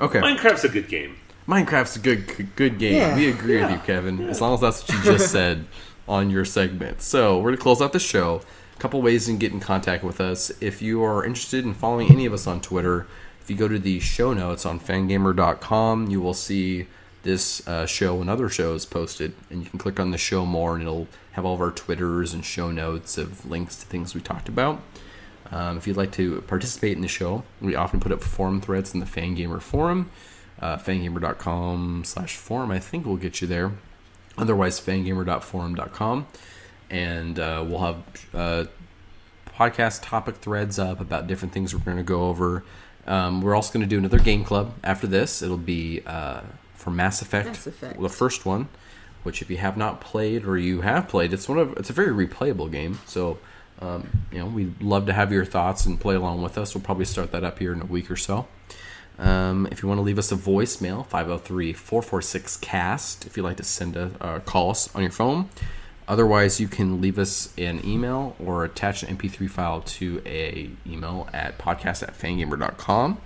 Okay. Minecraft's a good game. Minecraft's a good good game. Yeah. We agree with you, Kevin. As long as that's what you just said on your segment. So we're gonna close out the show. Couple ways you can get in contact with us. If you are interested in following any of us on Twitter, if you go to the show notes on fangamer.com, you will see this uh, show and other shows posted, and you can click on the show more, and it'll have all of our Twitters and show notes of links to things we talked about. Um, if you'd like to participate in the show, we often put up forum threads in the Fangamer forum. Uh, fangamer.com slash forum, I think will get you there. Otherwise, fangamer.forum.com. And uh, we'll have uh, podcast topic threads up about different things we're going to go over. Um, we're also going to do another game club after this. It'll be uh, for Mass Effect, Mass Effect. the first one, which if you have not played or you have played, it's one of it's a very replayable game. So um, you know we'd love to have your thoughts and play along with us. We'll probably start that up here in a week or so. Um, if you want to leave us a voicemail, 503 446 CAST, if you'd like to send a uh, call us on your phone. Otherwise, you can leave us an email or attach an MP3 file to a email at podcast at fangamer.com.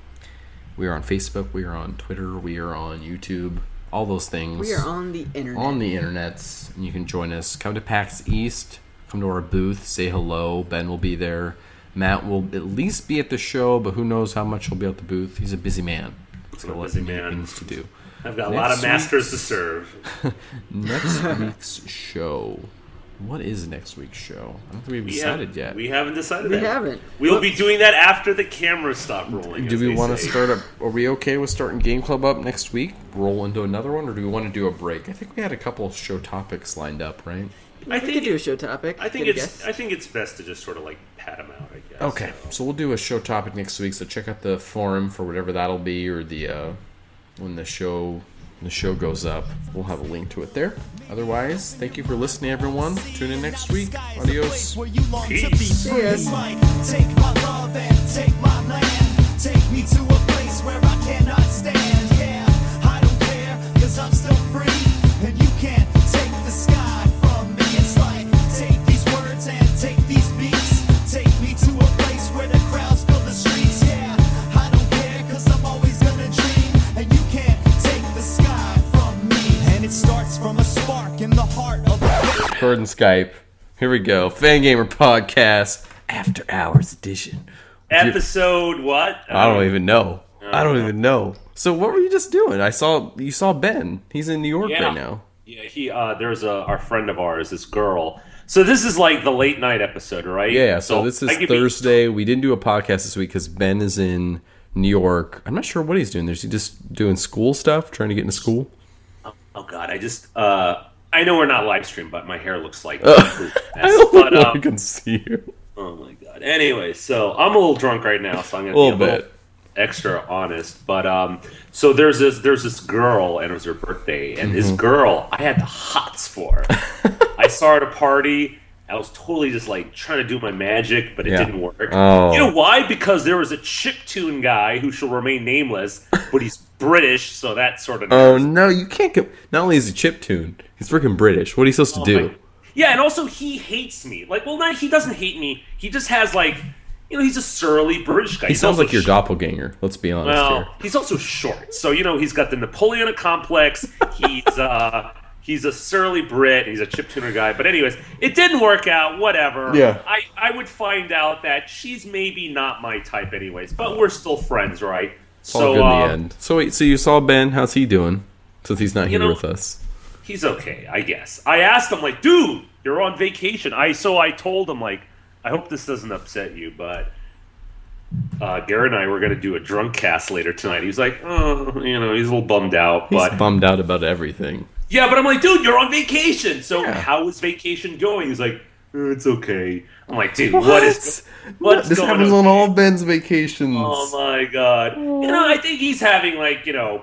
We are on Facebook, we are on Twitter, we are on YouTube, all those things We are on the internet. on the internets, and you can join us. Come to PAX East. Come to our booth. Say hello. Ben will be there. Matt will at least be at the show, but who knows how much he'll be at the booth. He's a busy man. He's got a a lot busy of man. things to do. I've got a lot of masters to serve. Next week's show. What is next week's show? I don't think we've We decided have, yet. We haven't decided We that. haven't. We'll be doing that after the cameras stop rolling. do we want to start up? Are we okay with starting Game Club up next week? Roll into another one, or do we want to do a break? I think we had a couple of show topics lined up, right? I we think could do a show topic. I think get it's guest. I think it's best to just sort of like pat them out. I guess. Okay, so we'll do a show topic next week. So check out the forum for whatever that'll be, or the uh, when the show the show goes up. We'll have a link to it there. Otherwise, thank you for listening, everyone. Tune in next week. Adios. Peace. Cheers. A Record and Skype. Here we go. Fangamer Podcast After Hours Edition. Episode what? I don't even know. I don't even know. So what were you just doing? I saw you saw Ben. He's in New York Yeah. right now. Yeah, he. Uh, there's a our friend of ours, this girl. So this is like the late night episode, right? Yeah. So, this is could be- Thursday. We didn't do a podcast this week because Ben is in New York. I'm not sure what he's doing. Is he just doing school stuff, trying to get into school? oh God, I just. Uh, I know we're not live stream, but my hair looks like. I don't but, um, I can see you. Oh my god. Anyway, so I'm a little drunk right now, so I'm gonna A little be a bit. little extra honest. But um, so there's this there's this girl, and it was her birthday, and this Mm-hmm. girl I had the hots for. I saw her at a party. I was totally just like trying to do my magic, but it Yeah. didn't work. Oh. You know why? Because there was a chiptune guy who shall remain nameless, but he's British, so that sort of. Oh no, you can't get. Not only is he chip tune, he's freaking British. What are you supposed to do? Oh my- Yeah, and also he hates me. Like, well, not he doesn't hate me. He just has like, you know, he's a surly British guy. He He's sounds like your sh- doppelganger. Let's be honest Well, here. he's also short, so you know he's got the Napoleonic complex. He's uh, he's a surly Brit. He's a chip tuner guy. But anyways, it didn't work out. Whatever. Yeah. I I would find out that she's maybe not my type, anyways. But we're still friends, right? It's all good in um, the end. So wait, so you saw Ben? How's he doing? Since he's not here know- with us. he's okay, I guess. I asked him like, dude, you're on vacation. I so I told him like, I hope this doesn't upset you, but uh, Gerritt and I were going to do a drunk cast later tonight. He's like, oh, you know, he's a little bummed out, He's but bummed out about everything. Yeah, but I'm like, dude, you're on vacation. So Yeah. how is vacation going? He's like, "Uh, it's okay. I'm like, dude, what is what's this going happens on? on all Ben's vacations. Oh my god! You know, I think he's having like you know,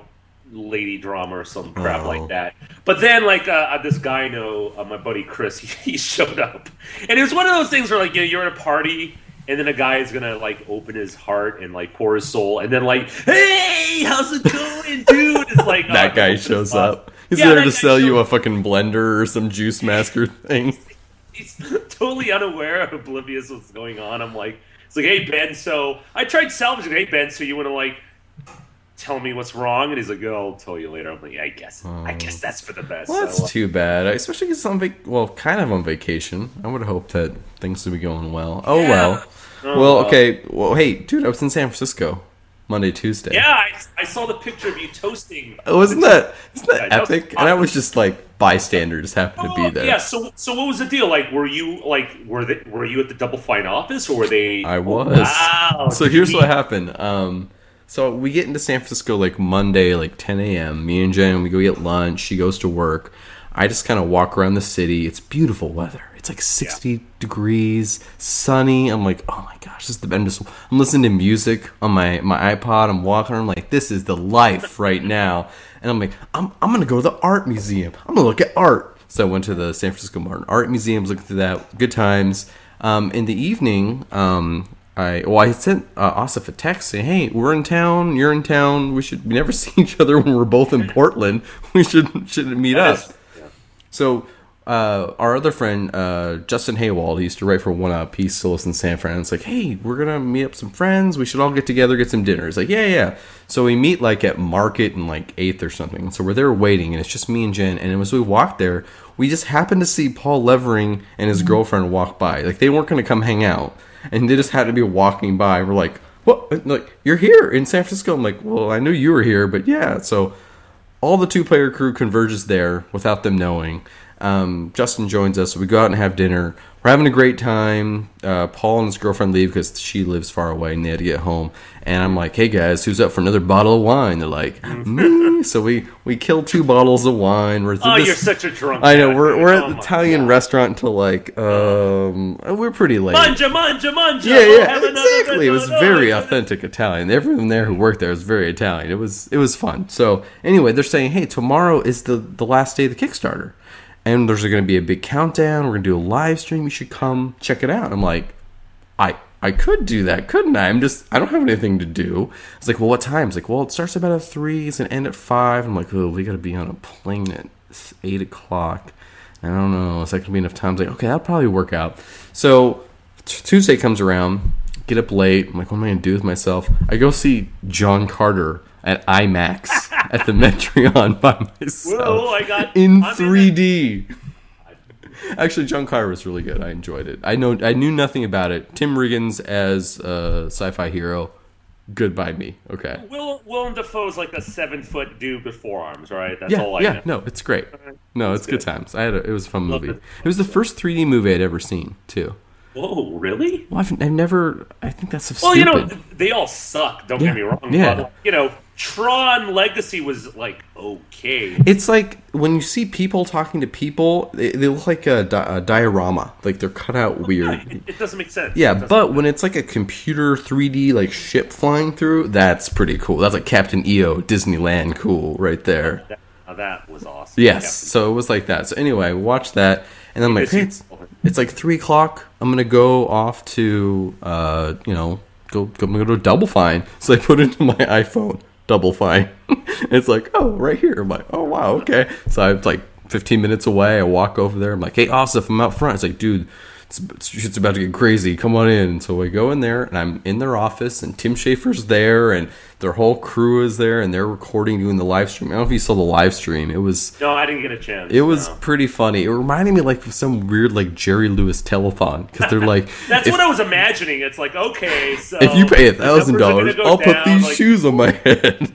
lady drama or some crap Oh. like that. But then, like uh, this guy I know, uh, my buddy Chris, he, he showed up, and it was one of those things where like you know, you're at a party. And then a guy is gonna like open his heart and like pour his soul, and then like, "Hey, how's it going, dude?" It's like oh, that oh, guy shows up. He's Yeah, there to sell you a fucking blender or some juice master thing. he's totally unaware, oblivious what's going on. I'm like, it's like, hey Ben, so I tried salvaging. Hey Ben, so you want to like tell me what's wrong? And he's like, oh, I'll tell you later. I'm like, I guess, I guess that's for the best. Well, that's So, uh, too bad. Especially because on vac- well, kind of on vacation. I would hope that things would be going well. Oh Yeah. well. Oh, well, okay. Well, hey, dude, I was in San Francisco Monday, Tuesday. yeah, I, I saw the picture of you toasting. Wasn't that isn't that Yeah, that epic? And I was just like bystander, just happened to Oh, be there. Yeah. So, so what was the deal? Like, were you like, were they, were you at the Double Fine office, or were they? I Oh, was. wow. So here's what happened. Um, so we get into San Francisco like Monday, like 10 a.m. Me and Jen, we go get lunch. She goes to work. I just kind of walk around the city. It's beautiful weather. It's like 60 degrees, sunny. I'm like, oh my gosh, this is the. I'm just. I'm listening to music on my my iPod. I'm walking. I'm like, this is the life right now. And I'm like, I'm I'm gonna go to the art museum. I'm gonna look at art. So I went to the San Francisco Modern Art Museum, looking through that. Good times. Um, in the evening, um, I well, I sent uh, Asif a text saying, "Hey, we're in town. You're in town. We should we never see each other when we're both in Portland. We should should meet That up." is- yeah. So uh, our other friend uh, Justin Haywald, he used to write for One Up. He still lives in San Fran. It's like, hey, we're gonna meet up some friends. We should all get together, get some dinner. It's like, yeah, yeah. So we meet like at Market and like Eighth or something. So we're there waiting, and it's just me and Jen. And as we walk there, we just happened to see Paul Levering and his girlfriend walk by. Like they weren't gonna come hang out, and they just had to be walking by. We're like, what? Like you're here in San Francisco? I'm like, well, I knew you were here, but yeah. So all the two player crew converges there without them knowing. Um, Justin joins us. We go out and have dinner. We're having a great time. Uh, Paul and his girlfriend leave because she lives far away and they had to get home. And I'm like, "Hey guys, who's up for another bottle of wine?" They're like, "Me." So we we kill two bottles of wine. We're Oh, this- you're such a drunk. I know. guy, We're we're at Oh the Italian God. restaurant until like um we're pretty late. Manja, manja, manja. Yeah, yeah, another exactly. It was very authentic Italian. Everyone there who worked there was very Italian. It was it was fun. So anyway, they're saying, hey, tomorrow is the the last day of the Kickstarter, and there's going to be a big countdown. We're going to do a live stream. You should come check it out. I'm like, I I could do that, couldn't I? I'm just I don't have anything to do. It's like, well, what time? It's like, well, it starts about at three. It's gonna end at five. I'm like, oh, we got to be on a plane at eight o'clock. I don't know. Is that gonna be enough time? It's like, okay, that'll probably work out. So t- Tuesday comes around. Get up late. I'm like, what am I gonna do with myself? I go see John Carter at IMAX at the Metreon by myself Whoa, I got- in I'm in 3D. Actually, John Carter was really good. I enjoyed it. I know I knew nothing about it. Tim Riggins as a sci-fi hero, good by me. Okay. Will Willem is like a seven foot dude with forearms, right? That's Yeah, all I yeah, know. no, it's great. No, it's good. good. times. I had a, it was a fun movie. it. It was the first 3D movie I'd ever seen too. Whoa, really? Well, I've, I've never. I think that's so Well, stupid. you know, they all suck. Don't Yeah, get me wrong. yeah. But, you know, Tron Legacy was like okay. It's like when you see people talking to people, they, they look like a, di- a diorama. Like they're cut out Yeah, weird. it, it doesn't make sense. Yeah, It but when it's like a computer 3D like ship flying through, that's pretty cool. That's like Captain EO Disneyland cool right there. that, that was awesome. Yes, Yeah. so it was like that. So anyway, watch that, and then I'm like, hey, it's, it's like three o'clock. I'm gonna go off to, uh, you know, go, go I'm gonna go to Double Fine. So I put it into my iPhone, Double Fine. it's like, oh, right here. I'm like, oh wow, okay. So I'm like 15 minutes away. I walk over there. I'm like, hey, Asif, I'm out front. It's like, dude. It's, shit's about to get crazy. Come on in. So we go in there, and I'm in their office, and Tim Schafer's there, and their whole crew is there, and they're recording, doing the live stream. I don't know if you saw the live stream. It was No, I didn't get a chance. it was no. pretty funny. It reminded me like of some weird like Jerry Lewis telethon because they're like, That's if, what I was imagining. It's like okay, so if you pay a thousand numbers dollars, are gonna go I'll put these like- shoes on my head.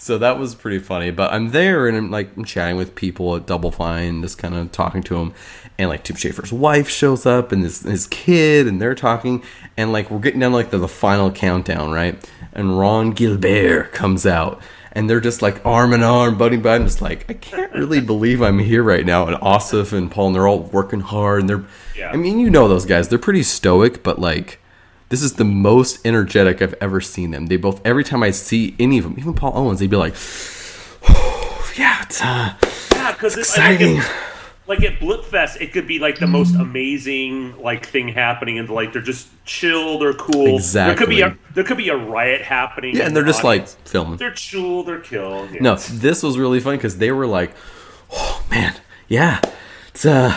So that was pretty funny. But I'm there and I'm like I'm chatting with people at Double Fine, just kind of talking to them, and like Tim Schafer's wife shows up and his his kid, and they're talking, and like we're getting down to, like to the final countdown, right? And Ron Gilbert comes out. And they're just like arm in arm, buddy buddy. I'm just like, I can't really believe I'm here right now. And Asif and Paul, and they're all working hard. And they're, Yeah. I mean, you know those guys. They're pretty stoic, but like, this is the most energetic I've ever seen them. They both every time I see any of them, even Paul Owens, they'd be like, "Yeah, it's uh, Yeah, because it's exciting." Like, at- like at Blipfest, it could be like the most amazing like thing happening, and like they're just chill, they're cool. There could be a there could be a riot happening. yeah, and they're the just like filming. they're chill, they're kill. Yeah. No, this was really fun because they were like, "Oh man, yeah, it's uh,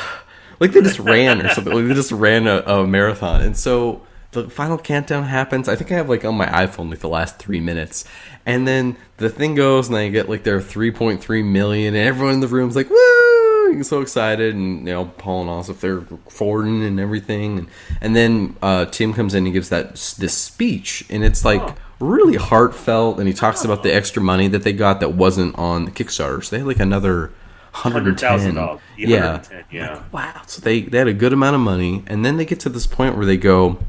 like they just ran or something. Like they just ran a, a marathon." And so the final countdown happens. I think I have like on my iPhone like the last three minutes, and then the thing goes, and I get like their three point three million, and everyone in the room's like, "Woo!" so excited, and you know, Paul and if they're recording and everything, and, and then uh, Tim comes in and gives that this speech, and it's like really heartfelt, and he talks about the extra money that they got that wasn't on the Kickstarter. So they had like another $100,000. yeah, 110, yeah. wow. So they they had a good amount of money, and then they get to this point where they go,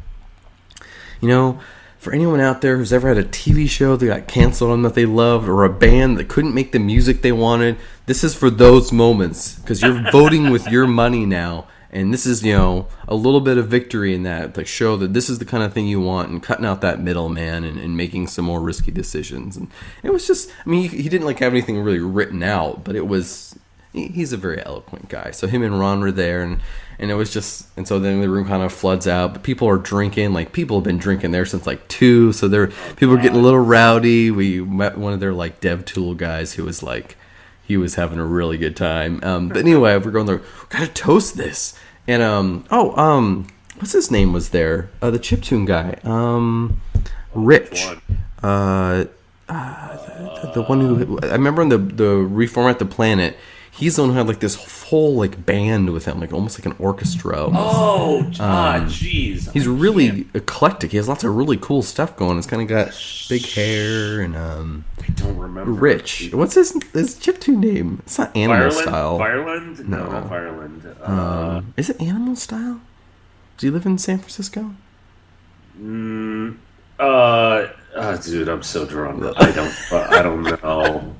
you know, for anyone out there who's ever had a TV show that got canceled on that they loved, or a band that couldn't make the music they wanted, this is for those moments because you're voting with your money now. And this is, you know, a little bit of victory in that, like show that this is the kind of thing you want, and cutting out that middleman and, and making some more risky decisions. And it was just, I mean, he, he didn't like have anything really written out, but it was, he- he's a very eloquent guy. So him and Ron were there, and and it was just and so then the room kind of floods out. But people are drinking, like people have been drinking there since like two, so they're people are getting a little rowdy. We met one of their like dev tool guys who was like he was having a really good time. Um, but anyway, we're going there. We gotta toast this. And um, oh um, what's his name was there? Uh, the chiptune guy. Um, Rich. Uh, uh, the, the one who I remember on the the reformat the planet. He's the one who had like this whole like band with him, like almost like an orchestra. Oh, ah, jeez. He's really eclectic. He has lots of really cool stuff going. It's kind of got big hair and um, I don't remember. rich. What's his his chiptune name? It's not Animal Fireland? Style. Fireland? No, No. not Fireland. Uh, Um, is it Animal Style? Do you live in San Francisco? mm, uh, uh, dude, I'm so drunk. I don't. uh, I don't know.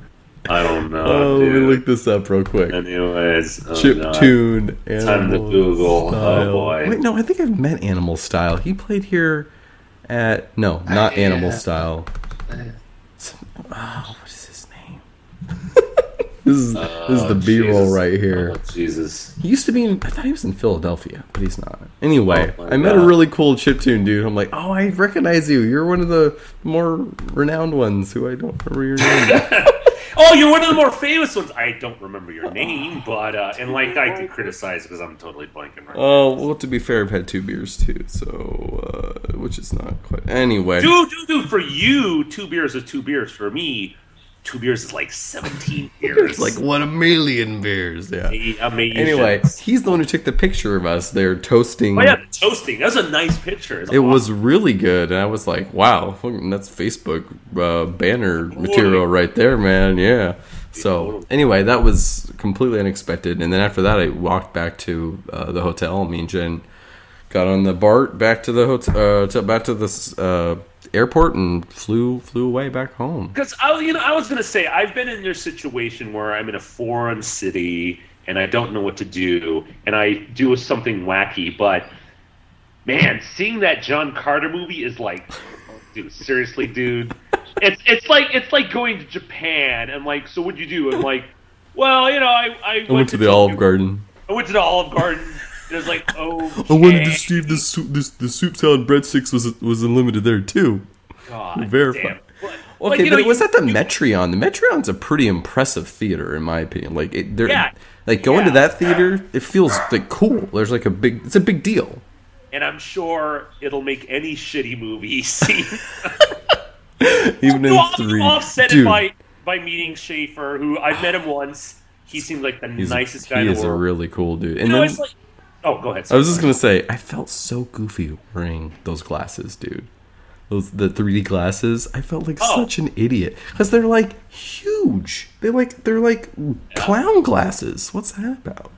I don't know, Oh, let me look this up real quick. Anyways, oh, Chip tune. Time to Animal Google. Oh Style. Oh boy. Wait, no, I think I've met Animal Style. He played here at no, not Animal Style. Some- Oh, what is his name? this is this is oh, the Oh, B roll right here. Oh, Jesus. He used to be in. I thought he was in Philadelphia, but he's not. Anyway, Oh, my I met a really cool chip tune dude. I'm like, oh, I recognize you. You're one of the more renowned ones who I don't remember your name. Oh, you're one of the more famous ones. I don't remember your name, but uh, and like I could criticize because I'm totally blanking right now. Oh, well, to be fair, I've had two beers too, so uh, which is not quite. Anyway, Dude, dude, dude, for you, two beers is two beers. For me, two beers is like 17 beers. it's like what a million beers. Yeah. Amazing. Anyway, he's the one who took the picture of us there toasting. Oh yeah, toasting. That was a nice picture. It was awesome. really good, and I was like, "Wow, that's Facebook uh, banner material right there, man." Yeah. So anyway, that was completely unexpected, and then after that, I walked back to uh, the hotel. Me and Jen got on the BART back to the hotel, uh, to, back to the uh, airport, and flew flew away back home. Because I, you know, I was gonna say I've been in your situation where I'm in a foreign city and I don't know what to do, and I do something wacky. But man, seeing that John Carter movie is like, dude, seriously, dude, it's it's like it's like going to Japan and like, so what'd you do? And like, well, you know, I I went, I went to the Olive Garden. I went to the Olive Garden. There's like, oh, I wanted to see if the soup, this, the soup salad breadsticks was was unlimited there too. God, Verify. damn. Okay, but, but know, it was you- at the Metreon. The Metreon's a pretty impressive theater, in my opinion. Like, it, they're, Yeah. like going to that theater, it feels like cool. There's like a big, it's a big deal. and I'm sure it'll make any shitty movie seem Even in Well, three, I'll offset dude, by by meeting Schafer, who I've met him once. He seemed like the he's, nicest guy he in is the a really cool dude. And you know, then it's like, oh, go ahead. I was just gonna say, I felt so goofy wearing those glasses, dude. Those the 3D glasses. I felt like Oh. such an idiot because they're like huge. They like they're like clown glasses. What's that about?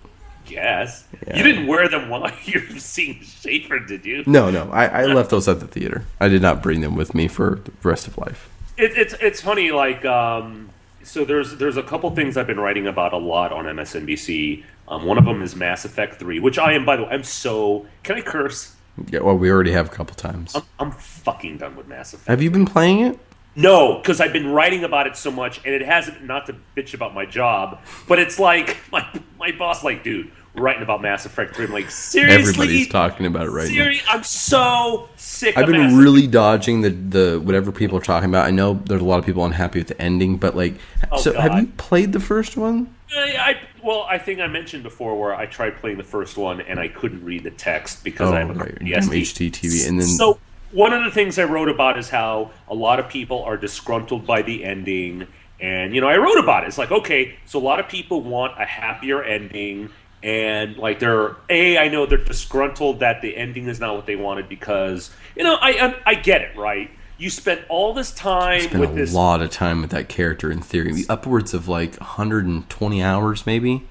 Yes. Yeah. You didn't wear them while you were seeing Schafer, did you? No, no. I, I left those at the theater. I did not bring them with me for the rest of life. It, it's it's funny. Like, um, so there's there's a couple things I've been writing about a lot on MSNBC. Um, one of them is Mass Effect Three, which I am. By the way, I'm so. Can I curse? Yeah, well, we already have a couple times. I'm, I'm fucking done with Mass Effect. Have you been playing it? No, because I've been writing about it so much, and it hasn't. Not to bitch about my job, but it's like my my boss, like, dude, writing about Mass Effect Three. I'm like, seriously, Everybody's talking about it right now. Seri- I'm so sick. I've been really dodging the, the whatever people are talking about. I know there's a lot of people unhappy with the ending, but like, Oh, so have you played the first one? I, I well, I think I mentioned before where I tried playing the first one and I couldn't read the text because Oh, I have right, HDTV, and then so one of the things I wrote about is how a lot of people are disgruntled by the ending, and you know I wrote about it. It's like okay, so a lot of people want a happier ending, and like they're a I know they're disgruntled that the ending is not what they wanted because you know I I, I get it right. You spent all this time spent with a this lot of time with that character in theory, upwards of like 120 hours, maybe.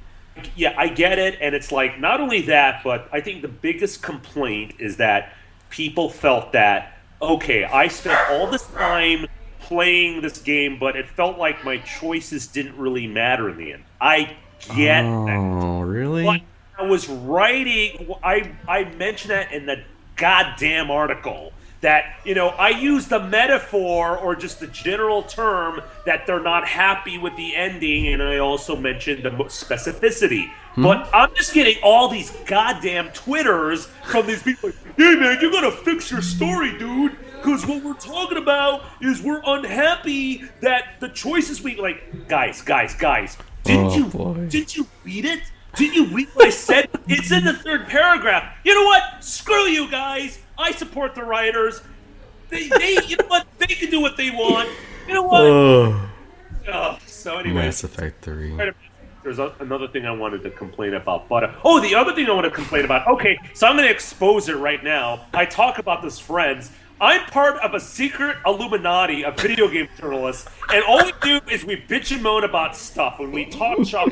yeah, I get it, and it's like not only that, but I think the biggest complaint is that people felt that okay, I spent all this time playing this game, but it felt like my choices didn't really matter in the end. I get that. Oh, really? But I was writing. I I mentioned that in the goddamn article that you know I use the metaphor or just the general term that they're not happy with the ending, and I also mentioned the specificity. Hmm? But I'm just getting all these goddamn twitters from these people. Like, hey man, you gotta fix your story, dude. Because what we're talking about is we're unhappy that the choices we like. Guys, guys, guys. Didn't Oh, you boy. didn't you read it? Did you read what I said? It's in the third paragraph. You know what? Screw you guys. I support the writers. They, they you know what? They can do what they want. You know what? Oh, so anyway, Mass Effect 3. there's a, another thing I wanted to complain about. But uh, oh, the other thing I want to complain about. Okay, so I'm going to expose it right now. I talk about this friends. I'm part of a secret Illuminati of video game journalists, and all we do is we bitch and moan about stuff when we talk shop.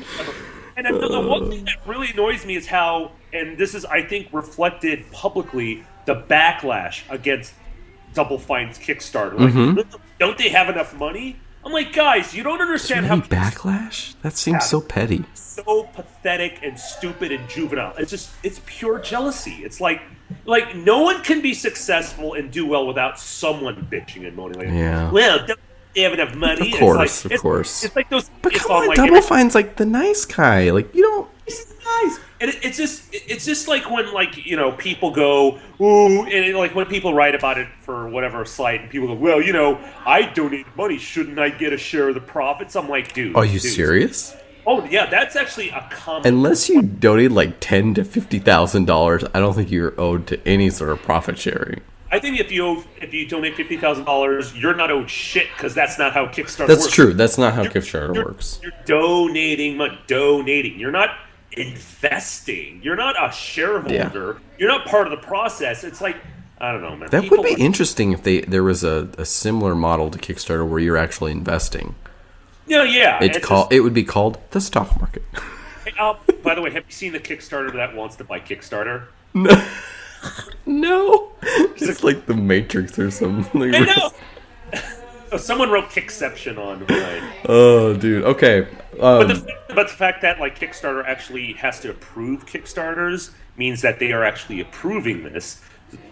And the one thing that really annoys me is how, and this is, I think, reflected publicly, the backlash against Double Fine's Kickstarter. Like, mm-hmm. don't they have enough money? I'm like, guys, you don't understand how backlash? That seems so petty. so pathetic and stupid and juvenile. It's just it's pure jealousy. It's like like no one can be successful and do well without someone bitching and moaning. Like, Yeah. Well, don't they have enough money? Of It's course, like- of it's- course. It's like those. But it's come on, like Double Fine's like the nice guy. Like, you don't. Nice. And it, it's just it's just like when like you know people go ooh and it- like when people write about it for whatever site and people go well you know I donated money shouldn't I get a share of the profits? I'm like dude. Are you dude. serious? Oh yeah, that's actually a common. Unless you donate like ten to fifty thousand dollars, I don't think you're owed to any sort of profit sharing. I think if you owe, if you donate fifty thousand dollars, you're not owed shit because that's not how Kickstarter works. That's works. true. That's not how You're- Kickstarter you're- works. You're donating money. Donating. You're not investing. You're not a shareholder. You're not part of the process. It's like I don't know, man. That People would be interesting if they there was a, a similar model to Kickstarter where you're actually investing. Yeah, yeah. It's, it's called. just- It would be called the stock market. Hey, uh, by the way, have you seen the Kickstarter that wants to buy Kickstarter? no, no. it's like the Matrix or something. I know. Oh, Someone wrote Kickception on mine. Oh, dude. Okay. But Um, the, but the fact that like Kickstarter actually has to approve Kickstarters means that they are actually approving this.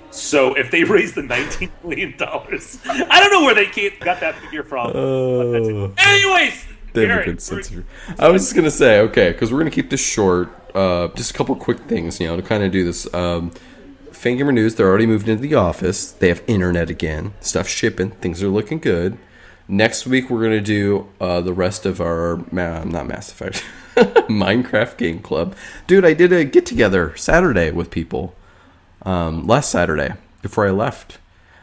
So if they raise the nineteen million dollars, I don't know where they got that figure from. but. Oh. Anyways, a Gerritt, I was just gonna say, okay, because we're gonna keep this short. Uh, just a couple quick things, you know, to kind of do this. Um, Fangamer News, they're already moved into the office. They have internet again. Stuff shipping. Things are looking good. Next week, we're gonna do uh, the rest of our ma- not Mass Effect, Minecraft game club. Dude, I did a get together Saturday with people. Um, last Saturday before I left,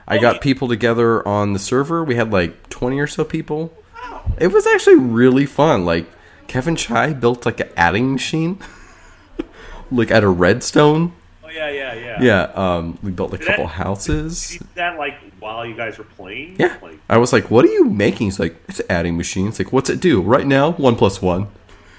I got people together on the server. We had like twenty or so people. It was actually really fun. Like Kevin Chai built like an adding machine, like at a redstone. Oh yeah, yeah, yeah. Yeah, um, we built a Did couple that- houses. Did you do that like while you guys were playing? Yeah, Like, I was like, "What are you making?" He's like, "It's an adding machine." It's like, "What's it do?" Right now, one plus one.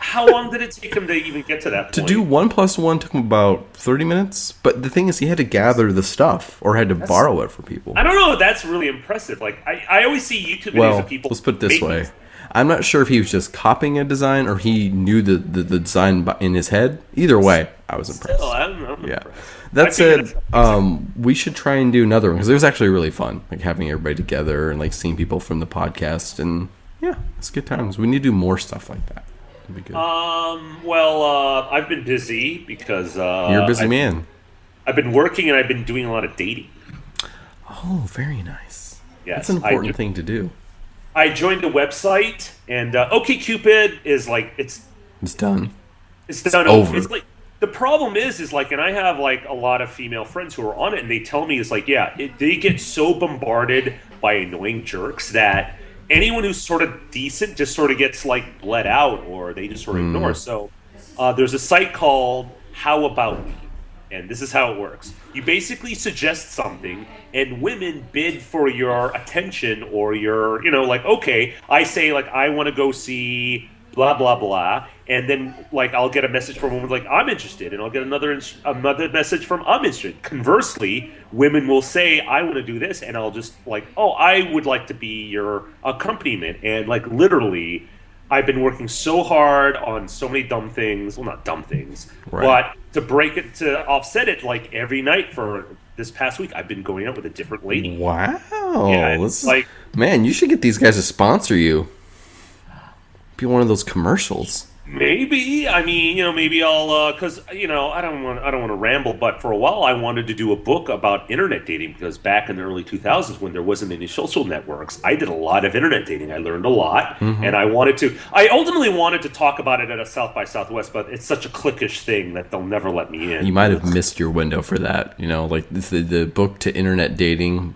how long did it take him to even get to that? To do one plus one took him about thirty minutes. But the thing is, he had to gather the stuff or had to borrow it from people. I don't know. That's really impressive. Like I, I always see YouTube videos Well, of people. let's put it this making- way. I'm not sure if he was just copying a design or he knew the, the, the design in his head. Either way, I was impressed. Oh, I don't. I'm Yeah. impressed. That said, um, we should try and do another one because it was actually really fun, like having everybody together and like seeing people from the podcast and yeah, it's good times. We need to do more stuff like that. It'd be good. Um. Well, uh, I've been busy because uh, You're a busy I've, man. I've been working and I've been doing a lot of dating. Oh, very nice. Yes, That's an important thing to do. I joined a website and uh, OkCupid is like it's It's done. It's done over. It's like the problem is, is like, and I have like a lot of female friends who are on it, and they tell me it's like, yeah, it, they get so bombarded by annoying jerks that anyone who's sort of decent just sort of gets like bled out, or they just sort of ignore. So uh, there's a site called How About We, and this is how it works. You basically suggest something, and women bid for your attention or your, you know, like, okay, I say, like, I want to go see blah, blah, blah. And then, like, I'll get a message from a woman, like, I'm interested. And I'll get another, ins- another message from, I'm interested. Conversely, women will say, I want to do this. And I'll just, like, oh, I would like to be your accompaniment. And, like, literally, I've been working so hard on so many dumb things. Well, not dumb things, Right. To break it to offset it, like every night for this past week, I've been going out with a different lady. Wow. Yeah, this is- like- man, you should get these guys to sponsor you. Be one of those commercials. Maybe I mean you know maybe I'll uh, because you know I don't want I don't want to ramble, but for a while I wanted to do a book about internet dating because back in the early 2000s when there wasn't any social networks, I did a lot of internet dating. I learned a lot, mm-hmm. and I wanted to. I ultimately wanted to talk about it at a South by Southwest, but it's such a cliquish thing that they'll never let me in. You might have missed your window for that. You know, like the, the book to internet dating.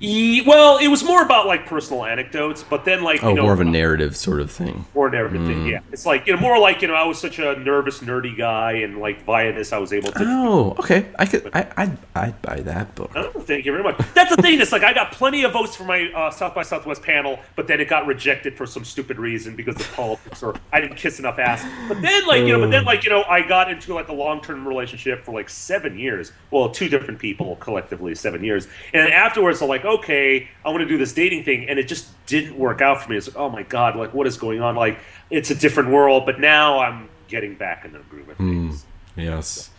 Ye- well, it was more about like personal anecdotes, but then like Oh, you know, more of a narrative sort of thing. more narrative Mm. thing. Yeah, it's like you know more like you know I was such a nervous, nerdy guy, and like via this I was able to. Oh, okay. I could. I. I'd, I'd buy that book. Oh, thank you very much. That's the thing. It's like I got plenty of votes for my uh, South by Southwest panel, but then it got rejected for some stupid reason because of politics or I didn't kiss enough ass. But then, like you know, but then like you know, I got into like a long term relationship for like seven years. Well, two different people collectively seven years, and then afterwards, I'm like, okay, I want to do this dating thing, and it just didn't work out for me. It's like, oh my god, like what is going on? Like it's a different world, but now I'm getting back in the groove of things. Yes.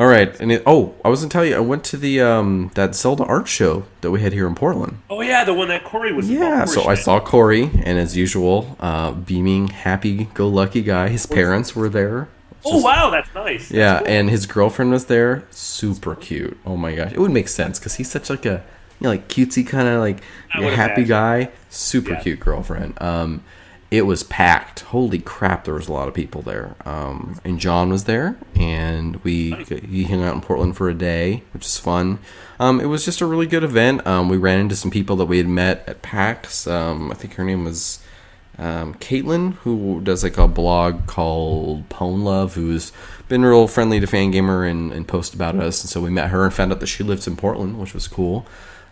All right. And it, oh, I wasn't telling you. I went to the um that Zelda art show that we had here in Portland. Oh yeah, the one that Corey was. Yeah. So I saw Corey, and as usual, uh, beaming, happy-go-lucky guy. His parents were there. Oh wow, that's nice. Yeah, That's cool. and his girlfriend was there. Super cute. Oh my gosh, it would make sense because he's such like a you know, like cutesy kind of like happy guy. Super Yeah. cute girlfriend. Um, it was packed. Holy crap, there was a lot of people there. Um, and John was there, and we he hung out in Portland for a day, which is fun. Um, it was just a really good event. Um, we ran into some people that we had met at PAX. Um, I think her name was um, Caitlin, who does like a blog called Pwn Love, who's been real friendly to Fangamer and, and post about us. And so we met her and found out that she lives in Portland, which was cool.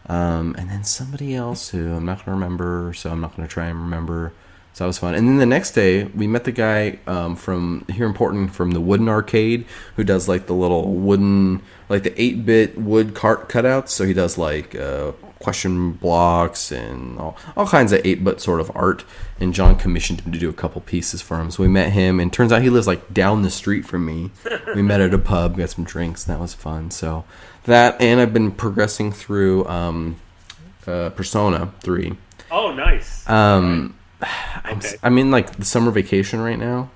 Um, and then somebody else who I'm not going to remember, so I'm not going to try and remember. So that was fun. And then the next day, we met the guy um, from here in Portland from the Wooden Arcade who does like the little wooden, like the 8 bit wood cart cutouts. So he does like uh, question blocks and all, all kinds of 8 bit sort of art. And John commissioned him to do a couple pieces for him. So we met him, and turns out he lives like down the street from me. we met at a pub, got some drinks, and that was fun. So that, and I've been progressing through um, uh, Persona 3. Oh, nice. Um, I'm, Okay. I'm in like the summer vacation right now,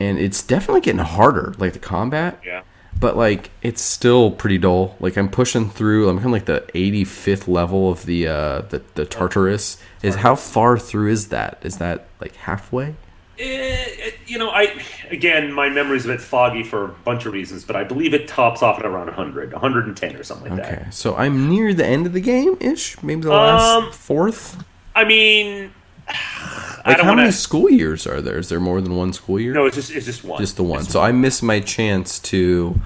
and it's definitely getting harder, like the combat. yeah. But like it's still pretty dull. Like I'm pushing through. I'm kind of like the 85th level of the uh, the the Tartarus. Is how far through is that? Is that like halfway? Eh, you know, I again, my memory's a bit foggy for a bunch of reasons, but I believe it tops off at around 100, 110 or something like Okay, that. Okay, so I'm near the end of the game ish. Maybe the last Um, fourth. I mean, I Like how many want to. school years are there? Is there more than one school year? No, it's just it's just one. just the one. So I missed my chance to,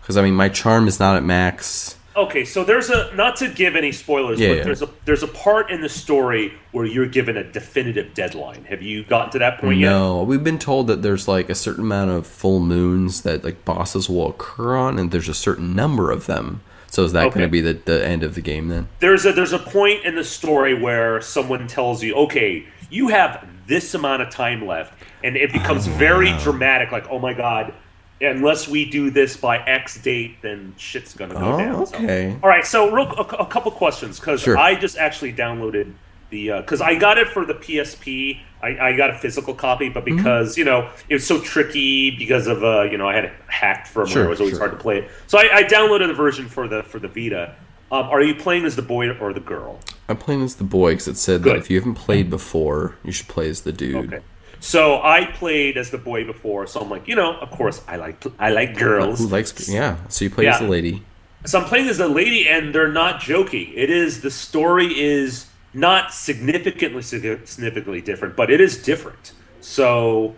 because I mean my charm is not at max. Okay, so there's a not to give any spoilers, Yeah, but yeah. there's a there's a part in the story where you're given a definitive deadline. Have you gotten to that point yet? No, we've been told that there's like a certain amount of full moons that like bosses will occur on, and there's a certain number of them. So is that Okay. going to be the, the end of the game then? there's a there's a point in the story where someone tells you, okay, you have this amount of time left, and it becomes very oh, dramatic. Like, oh my god, unless we do this by X date, then shit's gonna go Oh, down. So- okay. all right. So, real, a, a couple questions because Sure. I just actually downloaded the because I got it for the PSP. I, I got a physical copy, but Mm-hmm. because you know it was so tricky because of uh, you know I had it hacked from Sure, where it was always sure. hard to play it. So I, I downloaded the version for the for the Vita. Um, are you playing as the boy or the girl? I'm playing as the boy because it said that if you haven't played before, you should play as the dude. Okay. So I played as the boy before, so I'm like, you know, of course I like I like girls. Who likes? Yeah. So you play as Yeah. the lady. So I'm playing as a lady, and they're not joking. It is the story is not significantly significantly different, but it is different. So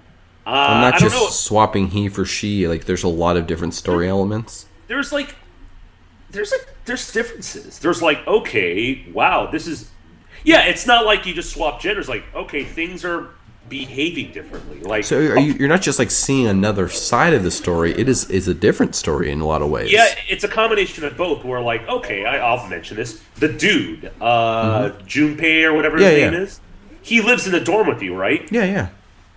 uh, I'm not just know. swapping he for she. Like there's a lot of different story elements. There's like there's like there's differences. There's like okay, wow, this is yeah. It's not like you just swap genders. Like okay, things are behaving differently. Like So are you, you're not just like seeing another side of the story. It is is a different story in a lot of ways. Yeah, it's a combination of both. Where like, okay, I, I'll mention this. The dude, uh, Junpei or whatever his Mm-hmm. Yeah, name is, he lives in the dorm with you, right? Yeah, yeah.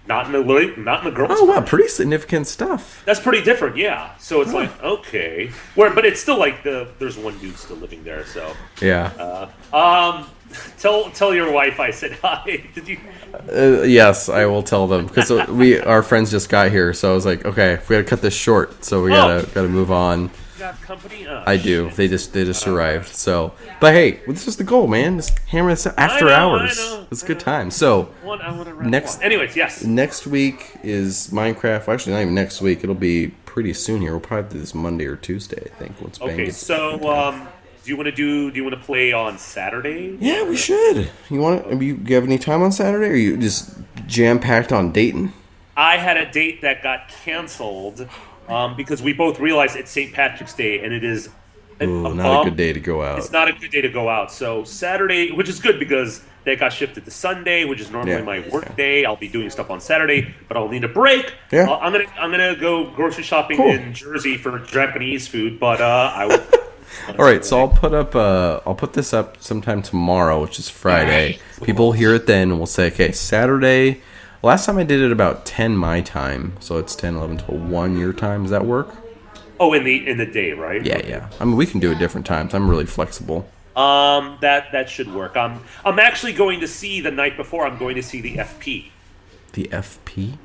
not in the not in the girls. Oh wow, pretty significant stuff. That's pretty different, yeah. So it's like okay, where but it's still like the there's one dude still living there. So Yeah. um, tell tell your wife I said hi. Did you? Uh, yes, I will tell them because we our friends just got here, so I was like, okay, we gotta cut this short, so we gotta gotta move on. Oh, I do. shit. They just they just arrived. So, but hey, this is the goal, man. Just hammer this out after know, hours. know, It's good time. So One, I wanna wrap Next- one. Anyways, yes. next week is Minecraft. Well, actually, not even next week. It'll be pretty soon here. We'll probably do this Monday or Tuesday. I think. Once Bang Okay, so um, do you want to do? Do you want to play on Saturday? yeah, we should. You want? to You, have any time on Saturday? Or are you just jam packed on Dayton? I had a date that got canceled um, because we both realized it's St. Patrick's Day and it is an- Ooh, a not bum. a good day to go out. It's not a good day to go out. So Saturday, which is good because that got shifted to Sunday, which is normally Yeah, my work yeah. day. I'll be doing stuff on Saturday, but I'll need a break. Yeah. Uh, I'm gonna I'm gonna go grocery shopping Cool. in Jersey for Japanese food, but uh, I will. All right, so I'll put up. Uh, I'll put this up sometime tomorrow, which is Friday. People will hear it then, and we'll say, okay, Saturday. Last time I did it about ten my time, so it's 10, 11, 12, 1 your time. Does that work? Oh, in the in the day, right? Yeah, yeah. I mean, we can do it different times. I'm really flexible. Um, that that should work. I'm I'm actually going to see the night before. I'm going to see the FP. The FP.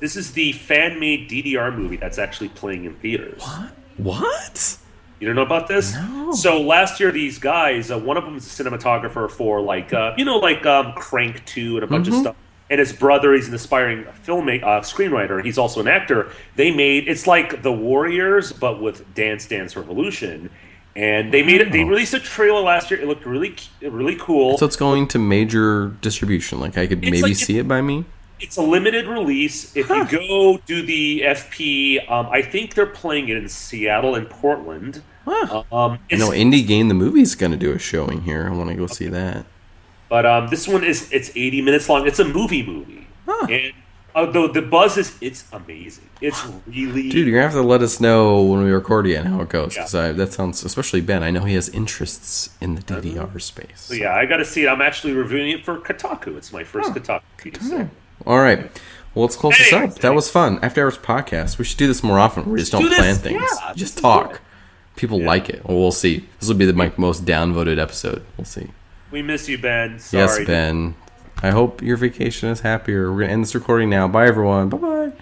This is the fan made DDR movie that's actually playing in theaters. What? What? You don't know about this? No. So last year, these guys, uh, one of them is a cinematographer for like uh, you know like um, Crank Two and a bunch Mm-hmm. of stuff. And his brother, he's an aspiring filmmaker, uh, screenwriter. He's also an actor. They made it's like The Warriors, but with Dance Dance Revolution. And they made it. They released a trailer last year. It looked really, really cool. So it's going to major distribution. Like I could It's maybe like- see it by me. It's a limited release. If you go do the FP, um, I think they're playing it in Seattle and Portland. Huh. Um, I it's, know Indie Game the movie's going to do a showing here. I want to go see that. but um, this one is it's 80 minutes long. It's a movie movie, Huh. and although the buzz is it's amazing. It's really Dude, you're gonna have to let us know when we record again how it goes, Yeah. because that sounds, especially Ben. I know he has interests in the DDR space. So yeah, I got to see it. I'm actually reviewing it for Kotaku. It's my first Kotaku piece. All right. Well, let's close this up. That was fun. After Hours podcast. We should do this more often. We just don't do this. plan things. Yeah, just talk. People like it. Well, we'll see. This will be the my most downvoted episode. We'll see. We miss you, Ben. Sorry. Yes, Ben. I hope your vacation is happier. We're gonna end this recording now. Bye, everyone. Bye bye.